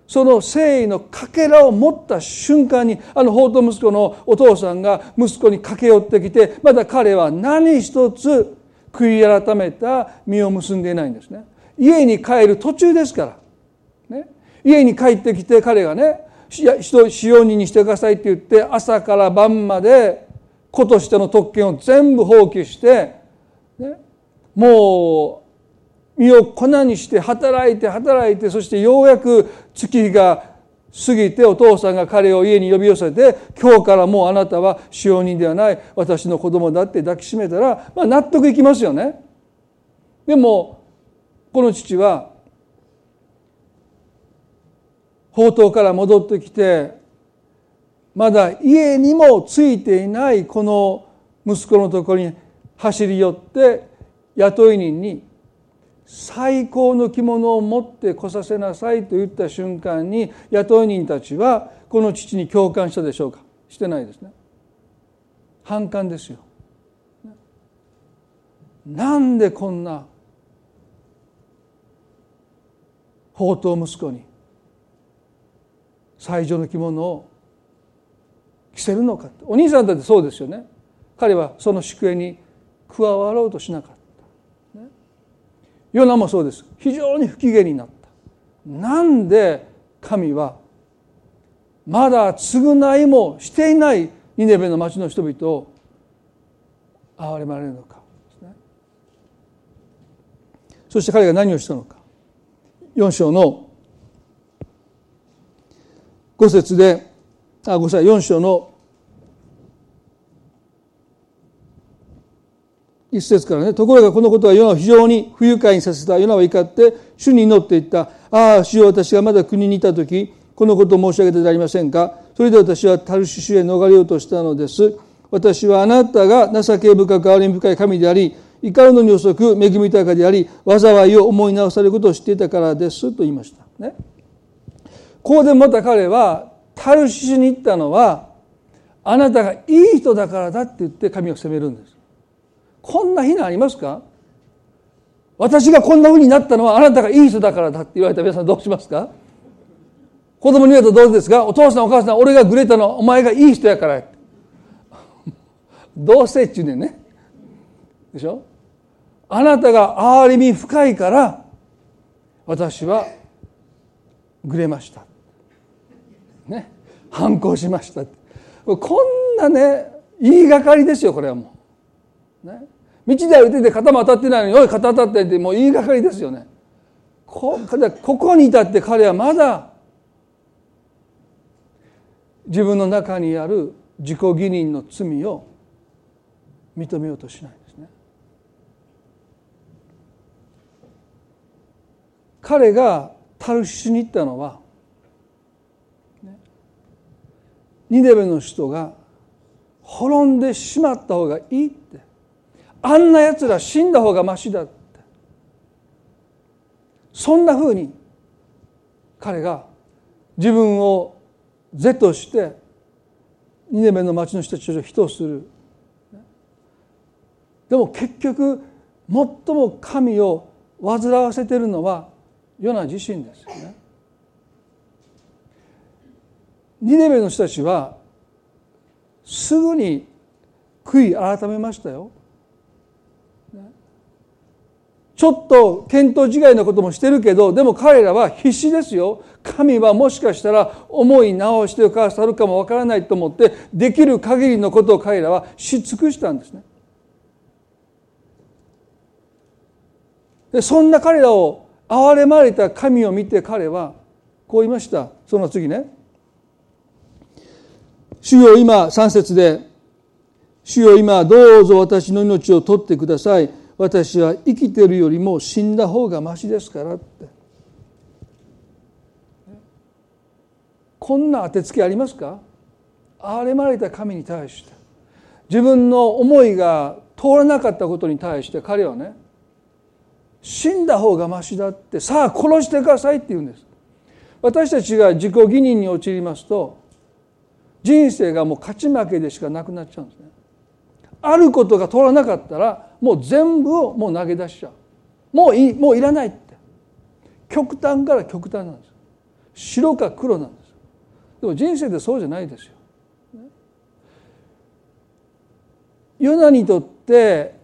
その誠意のかけらを持った瞬間にあの法と息子のお父さんが息子に駆け寄ってきてまだ彼は何一つ悔い改めた実を結んでいないんですね。家に帰る途中ですから、ね、家に帰ってきて彼がね人使用人にしてくださいって言って朝から晩まで子としての特権を全部放棄して、ね、もう身を粉にして働いて働いてそしてようやく月日が過ぎてお父さんが彼を家に呼び寄せて今日からもうあなたは使用人ではない私の子供だって抱きしめたら、まあ、納得いきますよね。でもこの父は宝刀から戻ってきてまだ家にもついていないこの息子のところに走り寄って雇い人に最高の着物を持って来させなさいと言った瞬間に雇い人たちはこの父に共感したでしょうか？してないですね。反感ですよ。なんでこんな宝刀息子に最上の着物を着せるのかお兄さんだってそうですよね。彼はその宿営に加わろうとしなかった、ね、ヨナもそうです。非常に不機嫌になった。なんで神はまだ償いもしていないニネベの町の人々を憐れまれるのか、ね、そして彼が何をしたのか。4章の5節であごめんなさい4章の一節からねところがこのことはヨナを非常に不愉快にさせた。ヨナは怒って主に祈っていった。ああ主よ私がまだ国にいた時このことを申し上げてなりませんか？それで私はタルシシュへ逃れようとしたのです。私はあなたが情け深く憐れみ深い神であり怒るのに遅く恵み高であり災いを思い直されることを知っていたからです。と言いました。ね。ここでまた彼は、タルシシに行ったのは、あなたがいい人だからだって言って神を責めるんです。こんな日ありますか？私がこんな風になったのはあなたがいい人だからだって言われた皆さんどうしますか？子供に言うとどうですか？お父さんお母さん俺がグレたのはお前がいい人やからどうせっちゅうねんね。でしょ？あなたが憐れみ深いから私はグレました。ね。反抗しました。こんなね言いがかりですよこれはもう、ね、道で歩いてて肩も当たってないのに「おい肩当たって」ってもう言いがかりですよね。こここに至って彼はまだ自分の中にある自己義認の罪を認めようとしないんですね。彼がタルシュに行ったのはニネベの人が滅んでしまった方がいいって。あんなやつら死んだ方がましだって。そんなふうに彼が自分を是としてニネベの町の人たちを人する。でも結局最も神を煩わせてるのはヨナ自身ですよね。ニネベの人たちはすぐに悔い改めましたよ。ちょっと見当違いなこともしてるけどでも彼らは必死ですよ。神はもしかしたら思い直してくださるかもわからないと思ってできる限りのことを彼らはし尽くしたんですね。でそんな彼らを憐れまれた神を見て彼はこう言いました。その次ね。主よ今3節で主よ今どうぞ私の命を取ってください。私は生きてるよりも死んだ方がましですからって。こんな当てつけありますか？憐れまれた神に対して。自分の思いが通らなかったことに対して彼はね死んだ方がましだって。さあ殺してくださいって言うんです。私たちが自己義認に陥りますと人生がもう勝ち負けでしかなくなっちゃうんですね。あることが通らなかったらもう全部をもう投げ出しちゃう。もういいもういらないって。極端から極端なんです白か黒なんですでも人生ってそうじゃないですよ。ヨナにとって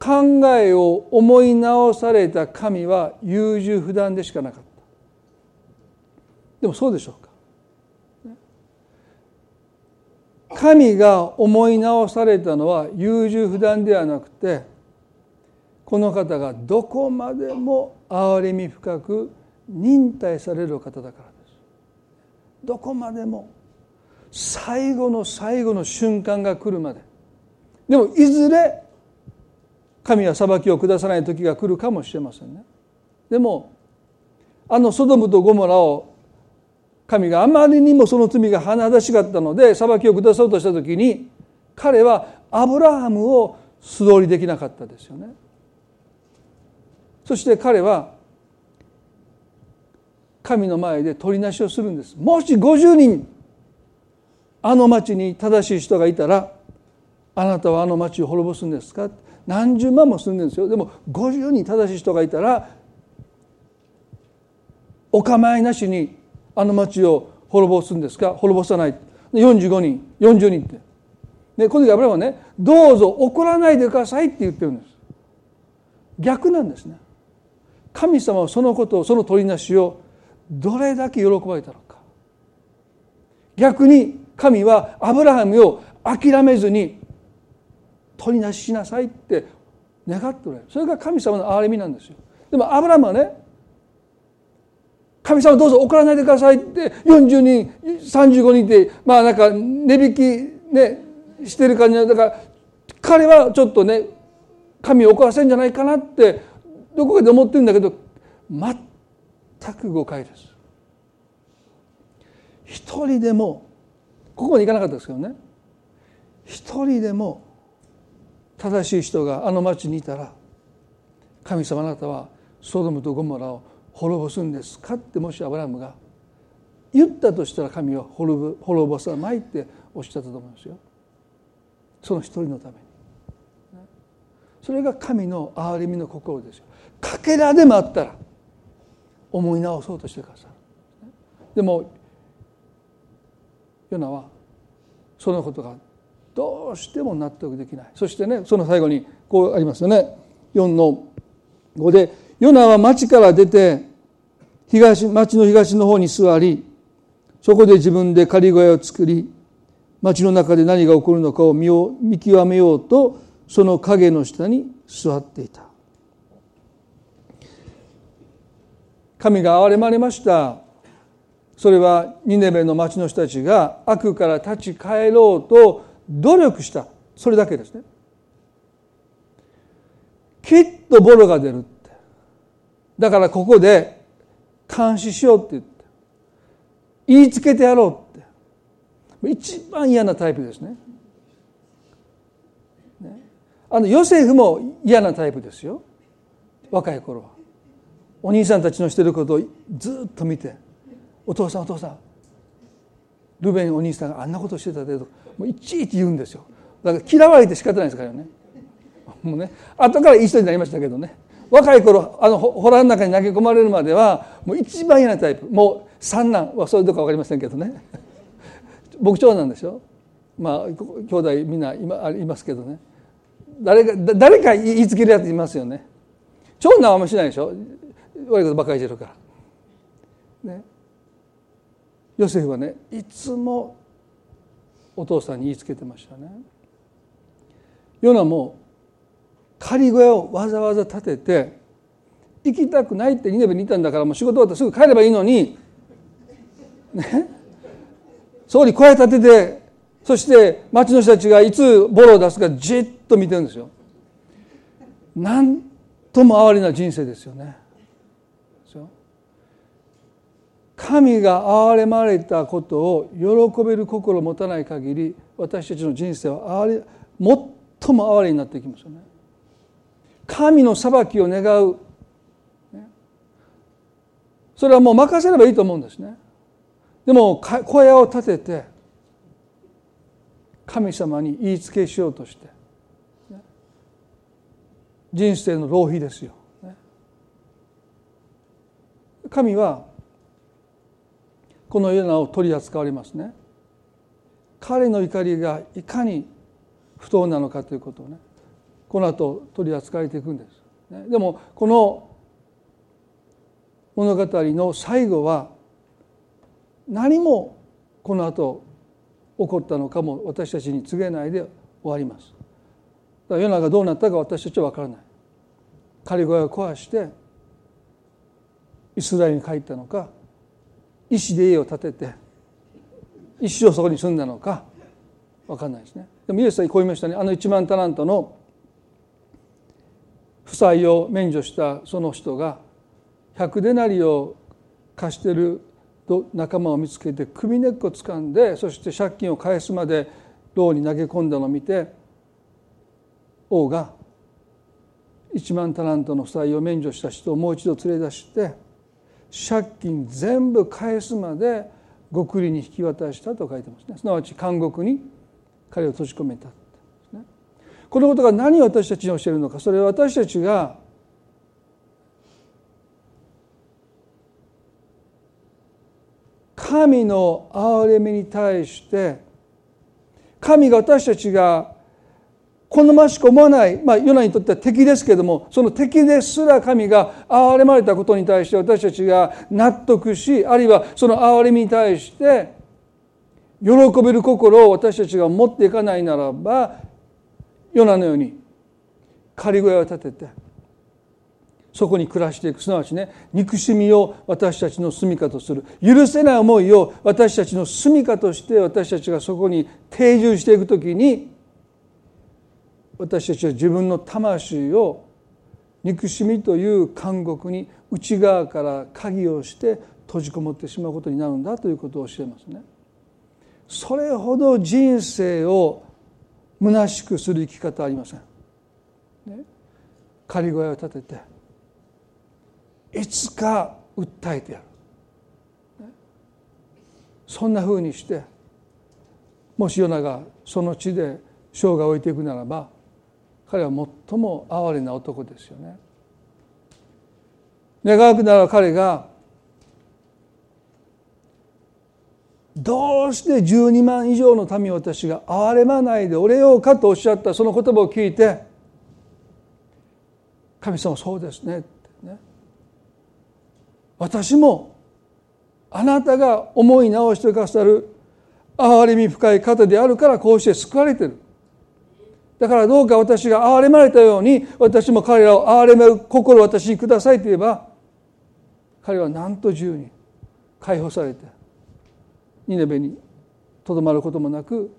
考えを思い直された神は優柔不断でしかなかった。でもそうでしょうか神が思い直されたのは優柔不断ではなくてこの方がどこまでも憐れみ深く忍耐される方だからです。どこまでも最後の最後の瞬間が来るまで。でもいずれ神は裁きを下さない時が来るかもしれませんね。でもあのソドムとゴモラを神があまりにもその罪が甚だしかったので裁きを下そうとした時に彼はアブラハムを素通りできなかったですよね。そして彼は神の前で取りなしをするんです。もし50人あの町に正しい人がいたらあなたはあの町を滅ぼすんですか？何十万も住んでるんですよでも50人正しい人がいたらお構いなしにあの町を滅ぼすんですか？滅ぼさない。45人。40人って。でこの時アブラハムはねどうぞ怒らないでくださいって言ってるんです。逆なんですね。神様はそのことをその取りなしをどれだけ喜ばれたのか。逆に神はアブラハムを諦めずに取りなししなさいって願っておられる。それが神様の憐れみなんですよ。でもアブラハムはね神様どうぞ怒らないでくださいって40人35人ってまあなんか値引きねしてる感じだから彼はちょっとね神を怒らせるんじゃないかなってどこかで思ってるんだけど全く誤解です。一人でもここまでいかなかったですけどね。一人でも正しい人があの町にいたら神様あなたはソドムとゴモラを滅ぼすんです。かってもしアブラムが言ったとしたら神は滅ぼさないっておっしゃったと思いますよ。その一人のために。それが神の憐れみの心ですよ。かけらでもあったら思い直そうとしてくださる。でもヨナはそのことがどうしても納得できない。そしてねその最後にこうありますよね。4の5でヨナは町から出て東町の東の方に座りそこで自分で仮小屋を作り町の中で何が起こるのかを見を見極めようとその影の下に座っていた。神が憐れまれました。それはニネベの町の人たちが悪から立ち返ろうと努力した。それだけですね。きっとボロが出るだからここで監視しようって言って言いつけてやろうって。一番嫌なタイプですね。あのヨセフも嫌なタイプですよ。若い頃は。お兄さんたちのしてることをずっと見て。お父さんお父さん。ルベンお兄さんがあんなことしてたでともういちいち言うんですよ。だから嫌われて仕方ないですからね。もうね。後からいい人になりましたけどね。若い頃あのホラーの中に投げ込まれるまではもう一番嫌なタイプ。もう三男はそれどうか分かりませんけどね。僕長男でしょ？まあ兄弟みんな今いますけどね。誰か誰か言いつけるやついますよね。長男はあんましないでしょ？悪いことばっかりしてるから。ね。ヨセフはねいつもお父さんに言いつけてましたね。ヨナも仮小屋をわざわざ建てて行きたくないってニネベにいたんだからもう仕事終わったらすぐ帰ればいいのにね？そこに小屋建ててそして町の人たちがいつボロを出すかじっと見てるんですよ。なんとも哀れな人生ですよね。神が憐れまれたことを喜べる心を持たない限り私たちの人生は哀れ最も哀れになっていきますよね。神の裁きを願うそれはもう任せればいいと思うんですね。でも小屋を建てて神様に言いつけしようとして人生の浪費ですよ。神はこのヨナを取り扱われますね。彼の怒りがいかに不当なのかということをねこの後取り扱われていくんです。でもこの物語の最後は何もこの後起こったのかも私たちに告げないで終わります。だから世の中どうなったか私たちは分からない。仮小屋を壊してイスラエルに帰ったのか石で家を建てて石をそこに住んだのか分かんないですね。でもイエスさんこう言いましたねあの1万タラントの負債を免除したその人が100デナリを貸してる仲間を見つけて首根っこ掴んでそして借金を返すまで牢に投げ込んだのを見て王が1万タラントの負債を免除した人をもう一度連れ出して借金全部返すまで極利に引き渡したと書いてますね。すなわち監獄に彼を閉じ込めた、このことが何を私たちに教えるのか。それは私たちが神の憐れみに対して神が私たちが好ましく思わない、まあ、ヨナにとっては敵ですけれどもその敵ですら神が憐れまれたことに対して私たちが納得しあるいはその憐れみに対して喜べる心を私たちが持っていかないならばヨナのように仮小屋を建ててそこに暮らしていくすなわちね憎しみを私たちの住みかとする許せない思いを私たちの住みかとして私たちがそこに定住していくときに私たちは自分の魂を憎しみという監獄に内側から鍵をして閉じこもってしまうことになるんだということを教えますね。それほど人生を虚しくする生き方はありません。ね、仮小屋を立てていつか訴えてやる。そんなふうにしてもしヨナがその地で生涯を置いていくならば彼は最も哀れな男ですよね。願うくなら彼がどうして12万以上の民私が憐れまないでおれようかとおっしゃったその言葉を聞いて神様そうですねね。私もあなたが思い直してくださる憐れみ深い方であるからこうして救われてる。だからどうか私が憐れまれたように私も彼らを憐れめる心を私にくださいと言えば彼はなんと自由に解放されてニネベにとどまることもなく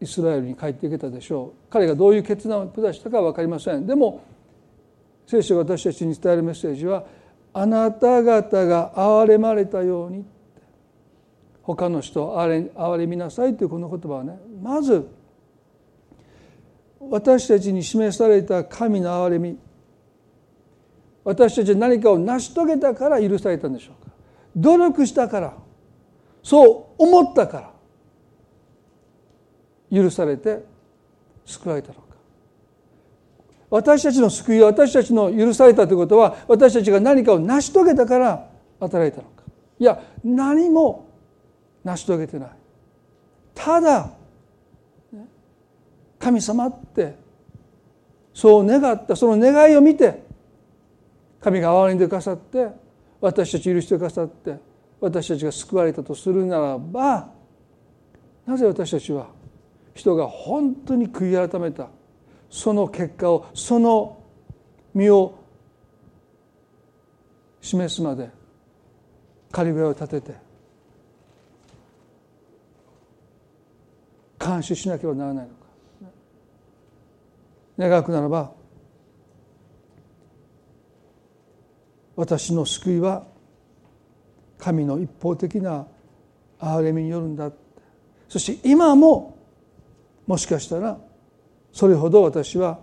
イスラエルに帰っていけたでしょう。彼がどういう決断を下したかは分かりません。でも聖書が私たちに伝えるメッセージはあなた方が憐れまれたように他の人を憐れみなさいというこの言葉はね。まず私たちに示された神の憐れみ。私たちは何かを成し遂げたから許されたんでしょうか。努力したから。そう思ったから許されて救われたのか。私たちの救いは私たちの許されたということは私たちが何かを成し遂げたから与えられたのか。いや何も成し遂げてない。ただ神様ってそう願ったその願いを見て神が憐れんでくださって私たち許してくださって私たちが救われたとするならばなぜ私たちは人が本当に悔い改めたその結果をその身を示すまで仮小屋を立てて監視しなければならないのか。願くならば私の救いは神の一方的な憐れみによるんだ。そして今ももしかしたらそれほど私は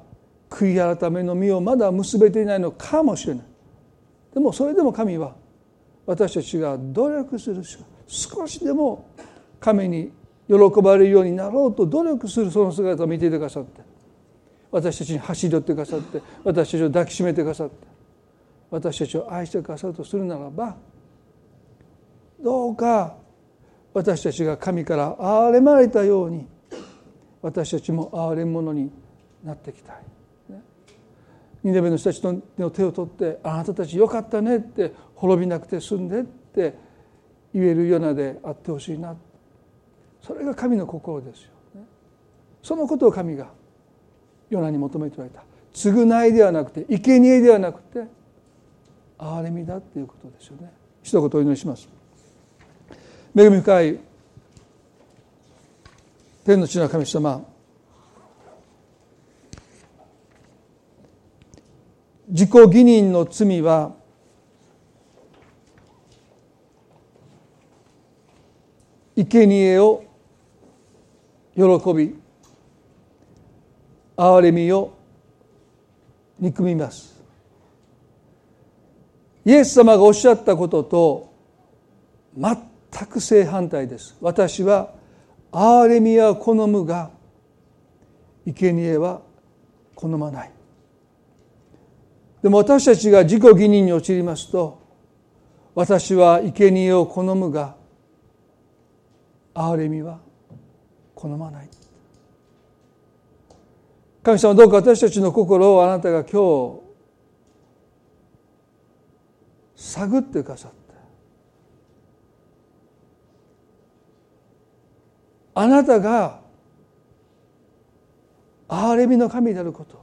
悔い改めの実をまだ結べていないのかもしれない。でもそれでも神は私たちが努力するしか少しでも神に喜ばれるようになろうと努力するその姿を見ていてくださって私たちに走り寄ってくださって私たちを抱きしめてくださって私たちを愛してくださるとするならばどうか私たちが神から憐れまれたように私たちも憐れ者になっていきたい。ニネベの人たちの手を取って「あなたたちよかったね」って滅びなくて済んでって言えるようなであってほしいなそれが神の心ですよ、そのことを神がヨナに求めておられた。償いではなくて生贄ではなくて憐れみだっていうことですよね。一言お祈りします。恵み深い天の地の神様。自己義認の罪は生贄を喜び憐れみを憎みます。イエス様がおっしゃったことと全く正反対です。私は憐れみは好むが生贄は好まない。でも私たちが自己義認に陥りますと私は生贄を好むが憐れみは好まない。神様どうか私たちの心をあなたが今日探ってくださった。あなたが憐れみの神であること。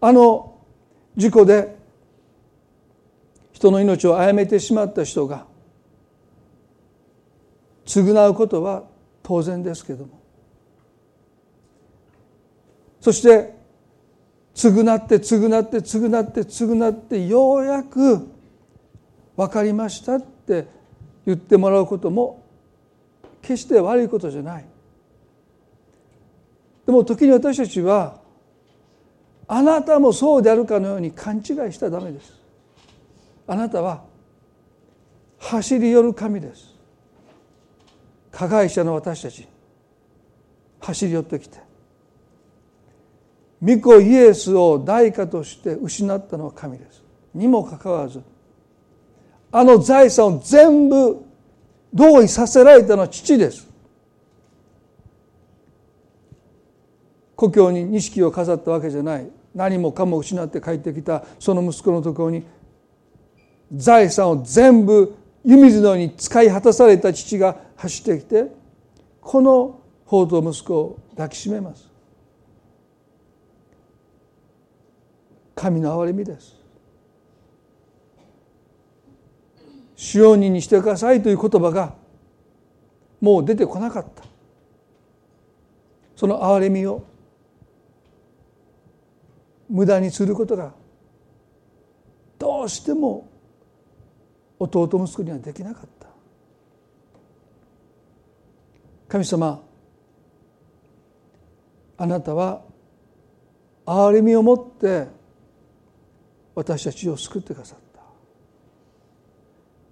あの事故で人の命を殺めてしまった人が償うことは当然ですけども。そして償って償って償って償ってようやく分かりましたって言ってもらうことも決して悪いことじゃない。でも時に私たちはあなたもそうであるかのように勘違いしたらダメです。あなたは走り寄る神です。加害者の私たち走り寄ってきて。御子イエスを代価として失ったのは神です。にもかかわらずあの財産を全部同意させられたのは父です。故郷に錦を飾ったわけじゃない。何もかも失って帰ってきたその息子のところに財産を全部湯水のように使い果たされた父が走ってきてこの宝刀息子を抱きしめます。神の憐れみです。主用人にしてくださいという言葉がもう出てこなかった。その憐れみを無駄にすることがどうしても弟息子にはできなかった。神様あなたは憐れみを持って私たちを救ってくださった。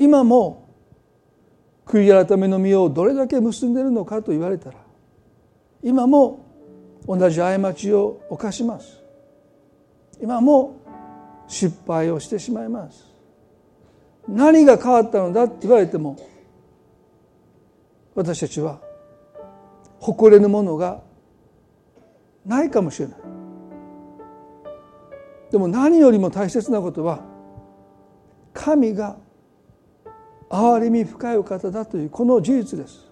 今も悔い改めの身をどれだけ結んでいるのかと言われたら今も同じ過ちを犯します。今も失敗をしてしまいます。何が変わったのだって言われても私たちは誇れぬものがないかもしれない。でも何よりも大切なことは神が憐れみ深いお方だというこの事実です。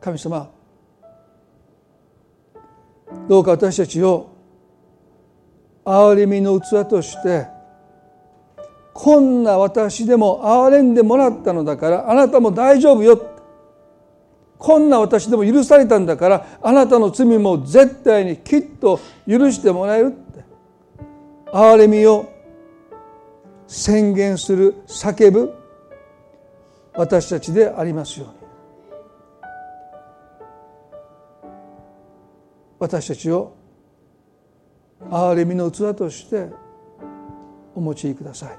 神様どうか私たちを憐れみの器としてこんな私でも憐れんでもらったのだからあなたも大丈夫よ。こんな私でも許されたんだからあなたの罪も絶対にきっと許してもらえるって。憐れみを宣言する叫ぶ私たちでありますように。私たちを憐れみの器としてお持ちください。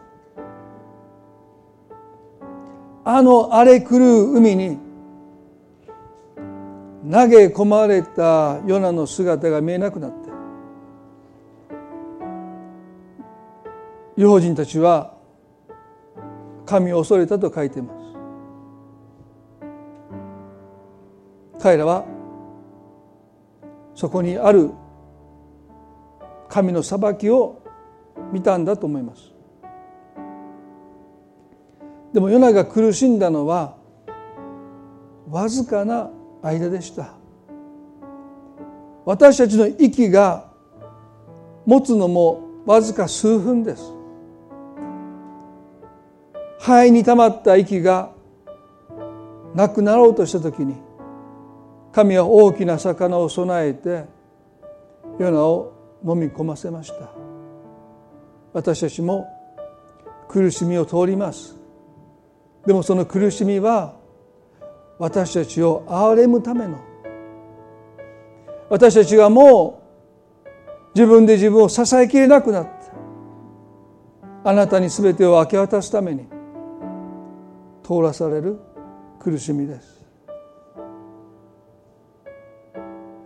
あの荒れ狂う海に投げ込まれたヨナの姿が見えなくなって違法人たちは神を恐れたと書いています。彼らはそこにある神の裁きを見たんだと思います。でもヨナが苦しんだのはわずかな間でした。私たちの息が持つのもわずか数分です。肺に溜まった息がなくなろうとした時に神は大きな魚を備えてヨナを飲み込ませました。私たちも苦しみを通ります。でもその苦しみは私たちを憐れむための。私たちがもう自分で自分を支えきれなくなった。あなたに全てを明け渡すために通らされる苦しみです。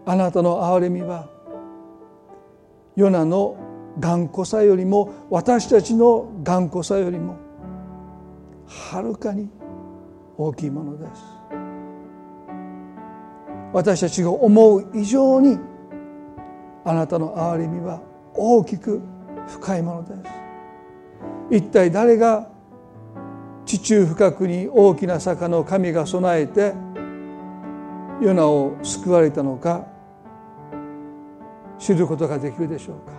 あなたの憐れみはヨナの頑固さよりも私たちの頑固さよりもはるかに大きいものです。私たちが思う以上にあなたの憐れみは大きく深いものです。一体誰が地中深くに大きな魚を神が備えてヨナを救われたのか知ることができるでしょうか。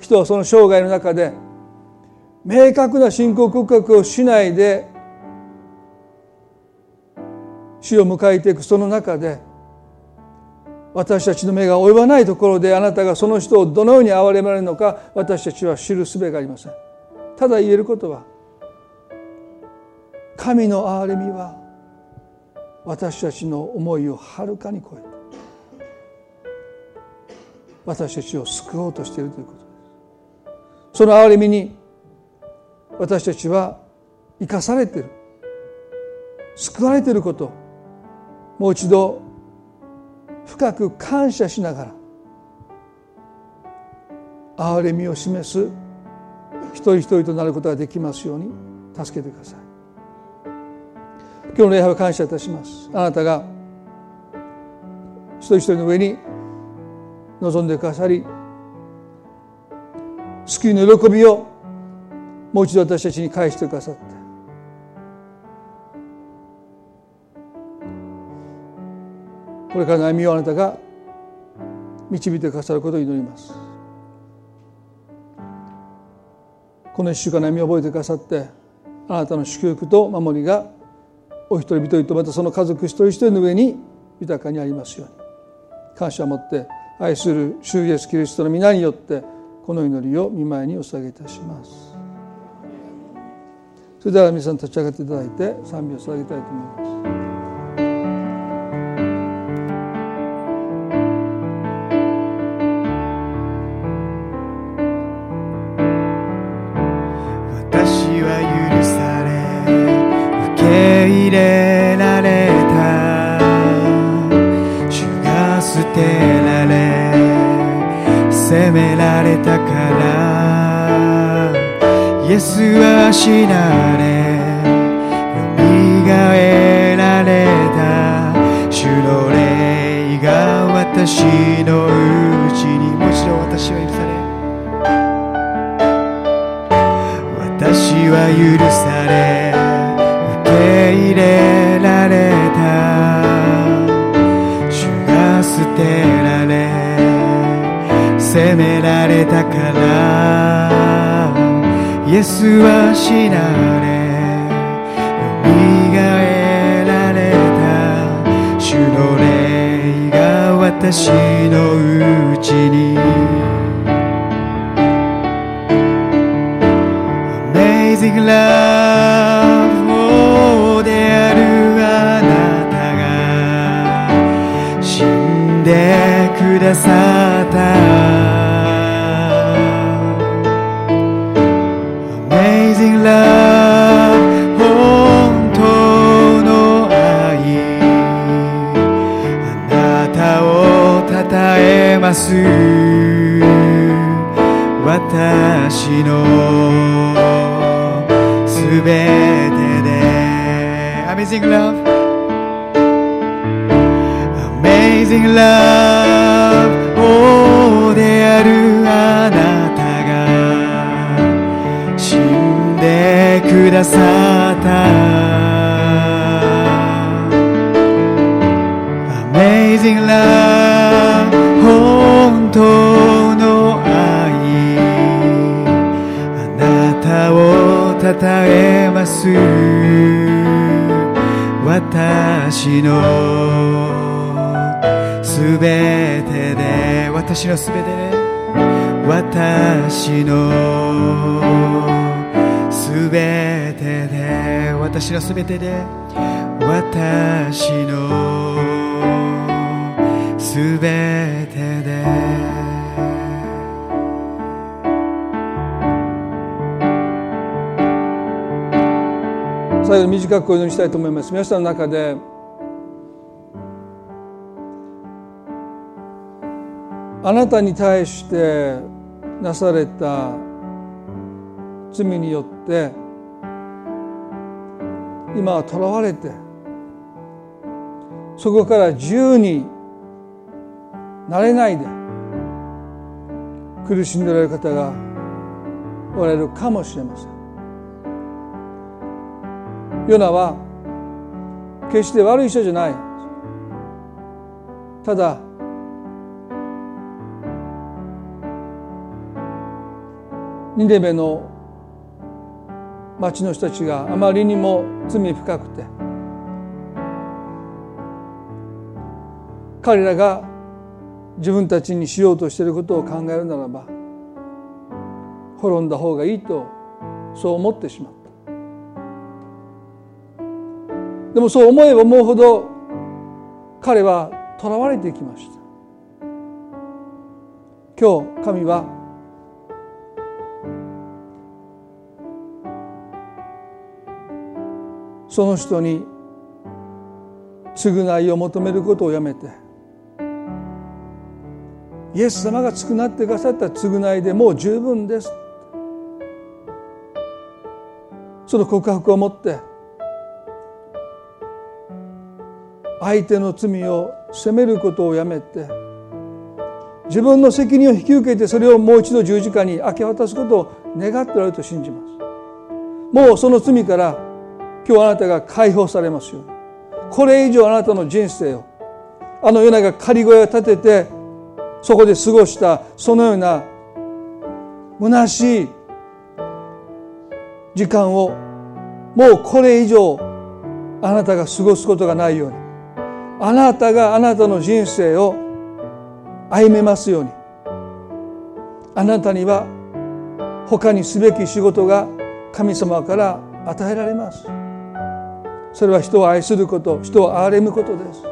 人はその生涯の中で明確な信仰告白をしないで死を迎えていくその中で私たちの目が及ばないところであなたがその人をどのように憐れまれるのか私たちは知るすべがありません。ただ言えることは神の憐れみは私たちの思いをはるかに超えて私たちを救おうとしているということです。その憐れみに私たちは生かされている。救われていること。もう一度深く感謝しながら憐れみを示す一人一人となることができますように助けてください。今日の礼拝を感謝いたします。あなたが一人一人の上に望んでくださり救いの喜びをもう一度私たちに返してくださったこれからの歩みをあなたが導いてくださることを祈ります。この一週間の歩みを覚えてくださってあなたの祝福と守りがお一人一人とまたその家族一人一人の上に豊かにありますように感謝を持って愛する主イエスキリストの皆によってこの祈りを見舞いにお捧げいたします。それでは皆さん立ち上がっていただいて賛美を捧げたいと思います。入れられた。主が捨てられ責められたから。イエスは死なれ蘇られた。主の霊が私のうちにもちろん私は許され。私は許され。入れられた。主が捨てられ責められたから。イエスは死なれよみがえられた。主の霊が私のうちに。Amazing love. くださった。Amazing Love 本当の愛。あなたをたたえます。私のすべてで。Amazing love. Amazing love. ださった。Amazing love 本当の愛。あなたをたたえます。私のすべてで。私のすべてで。私のすべてで私のすべてで。私のすべてで最後短くお祈りしたいと思います。皆さんの中であなたに対してなされた罪によって今は囚われてそこから自由になれないで苦しんでおられる方がおられるかもしれません。ヨナは決して悪い人じゃないただニネベの町の人たちがあまりにも罪深くて彼らが自分たちにしようとしていることを考えるならば滅んだ方がいいとそう思ってしまった。でもそう思えば思うほど彼は囚われていきました。今日神はその人に償いを求めることをやめてイエス様が償ってくださった償いでもう十分です。その告白を持って相手の罪を責めることをやめて自分の責任を引き受けてそれをもう一度十字架に明け渡すことを願っておられると信じます。もうその罪から今日あなたが解放されますように。これ以上あなたの人生をあのような仮小屋を建ててそこで過ごしたそのような虚しい時間をもうこれ以上あなたが過ごすことがないように。あなたがあなたの人生を歩めますように。あなたには他にすべき仕事が神様から与えられます。それは人を愛すること人を憐れむことです。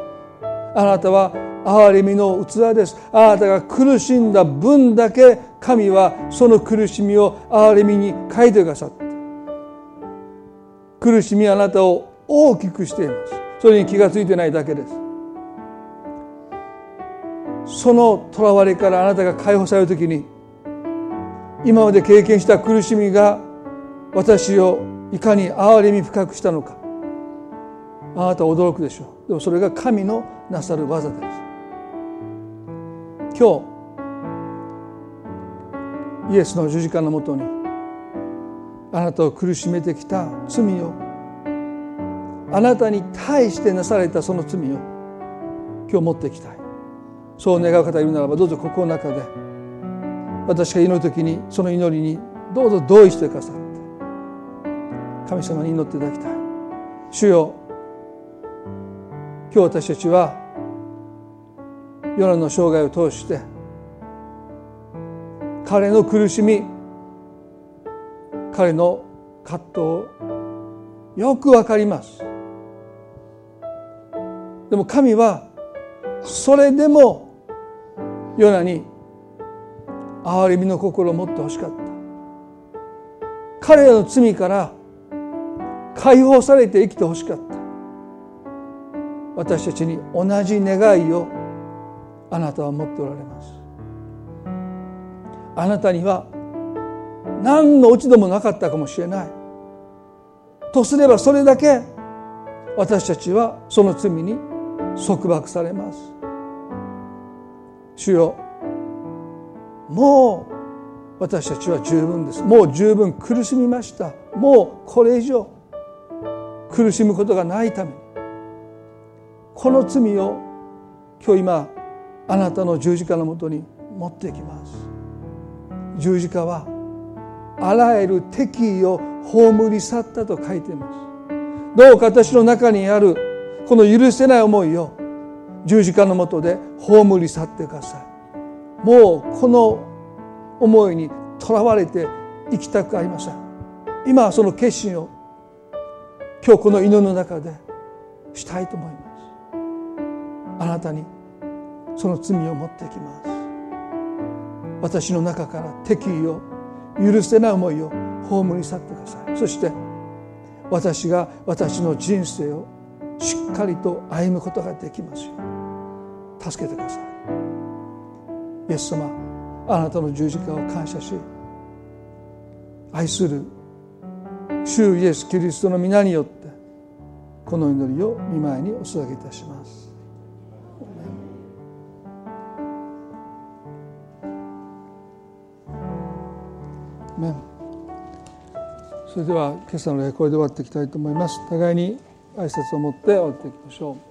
あなたは憐れみの器です。あなたが苦しんだ分だけ神はその苦しみを憐れみに変えてくださった。苦しみはあなたを大きくしています。それに気が付いてないだけです。その囚われからあなたが解放される時に今まで経験した苦しみが私をいかに憐れみ深くしたのか。あなたは驚くでしょう。でもそれが神のなさる技です。今日イエスの十字架のもとにあなたを苦しめてきた罪をあなたに対してなされたその罪を今日持っていきたい。そう願う方いるならばどうぞここの中で私が祈る時にその祈りにどうぞ同意してくださって神様に祈っていただきたい。主よ今日私たちはヨナの生涯を通して彼の苦しみ彼の葛藤をよくわかります。でも神はそれでもヨナに憐れみの心を持ってほしかった。彼らの罪から解放されて生きてほしかった。私たちに同じ願いをあなたは持っておられます。あなたには何の落ち度もなかったかもしれない。とすればそれだけ私たちはその罪に束縛されます。主よもう私たちは十分です。もう十分苦しみました。もうこれ以上苦しむことがないために。この罪を今日今あなたの十字架のもとに持っていきます。十字架はあらゆる敵意を葬り去ったと書いています。どうか私の中にあるこの許せない思いを十字架のもとで葬り去ってください。もうこの思いにとらわれて生きたくありません。今はその決心を今日この祈りの中でしたいと思います。あなたにその罪を持ってきます。私の中から敵意を許せない思いを葬り去ってください。そして私が私の人生をしっかりと歩むことができますよう助けてください。イエス様あなたの十字架を感謝し愛する主イエス・キリストの皆によってこの祈りを見舞いにお捧げいたします。メン。それでは今朝の礼拝で終わっていきたいと思います。互いに挨拶を持って終わっていきましょう。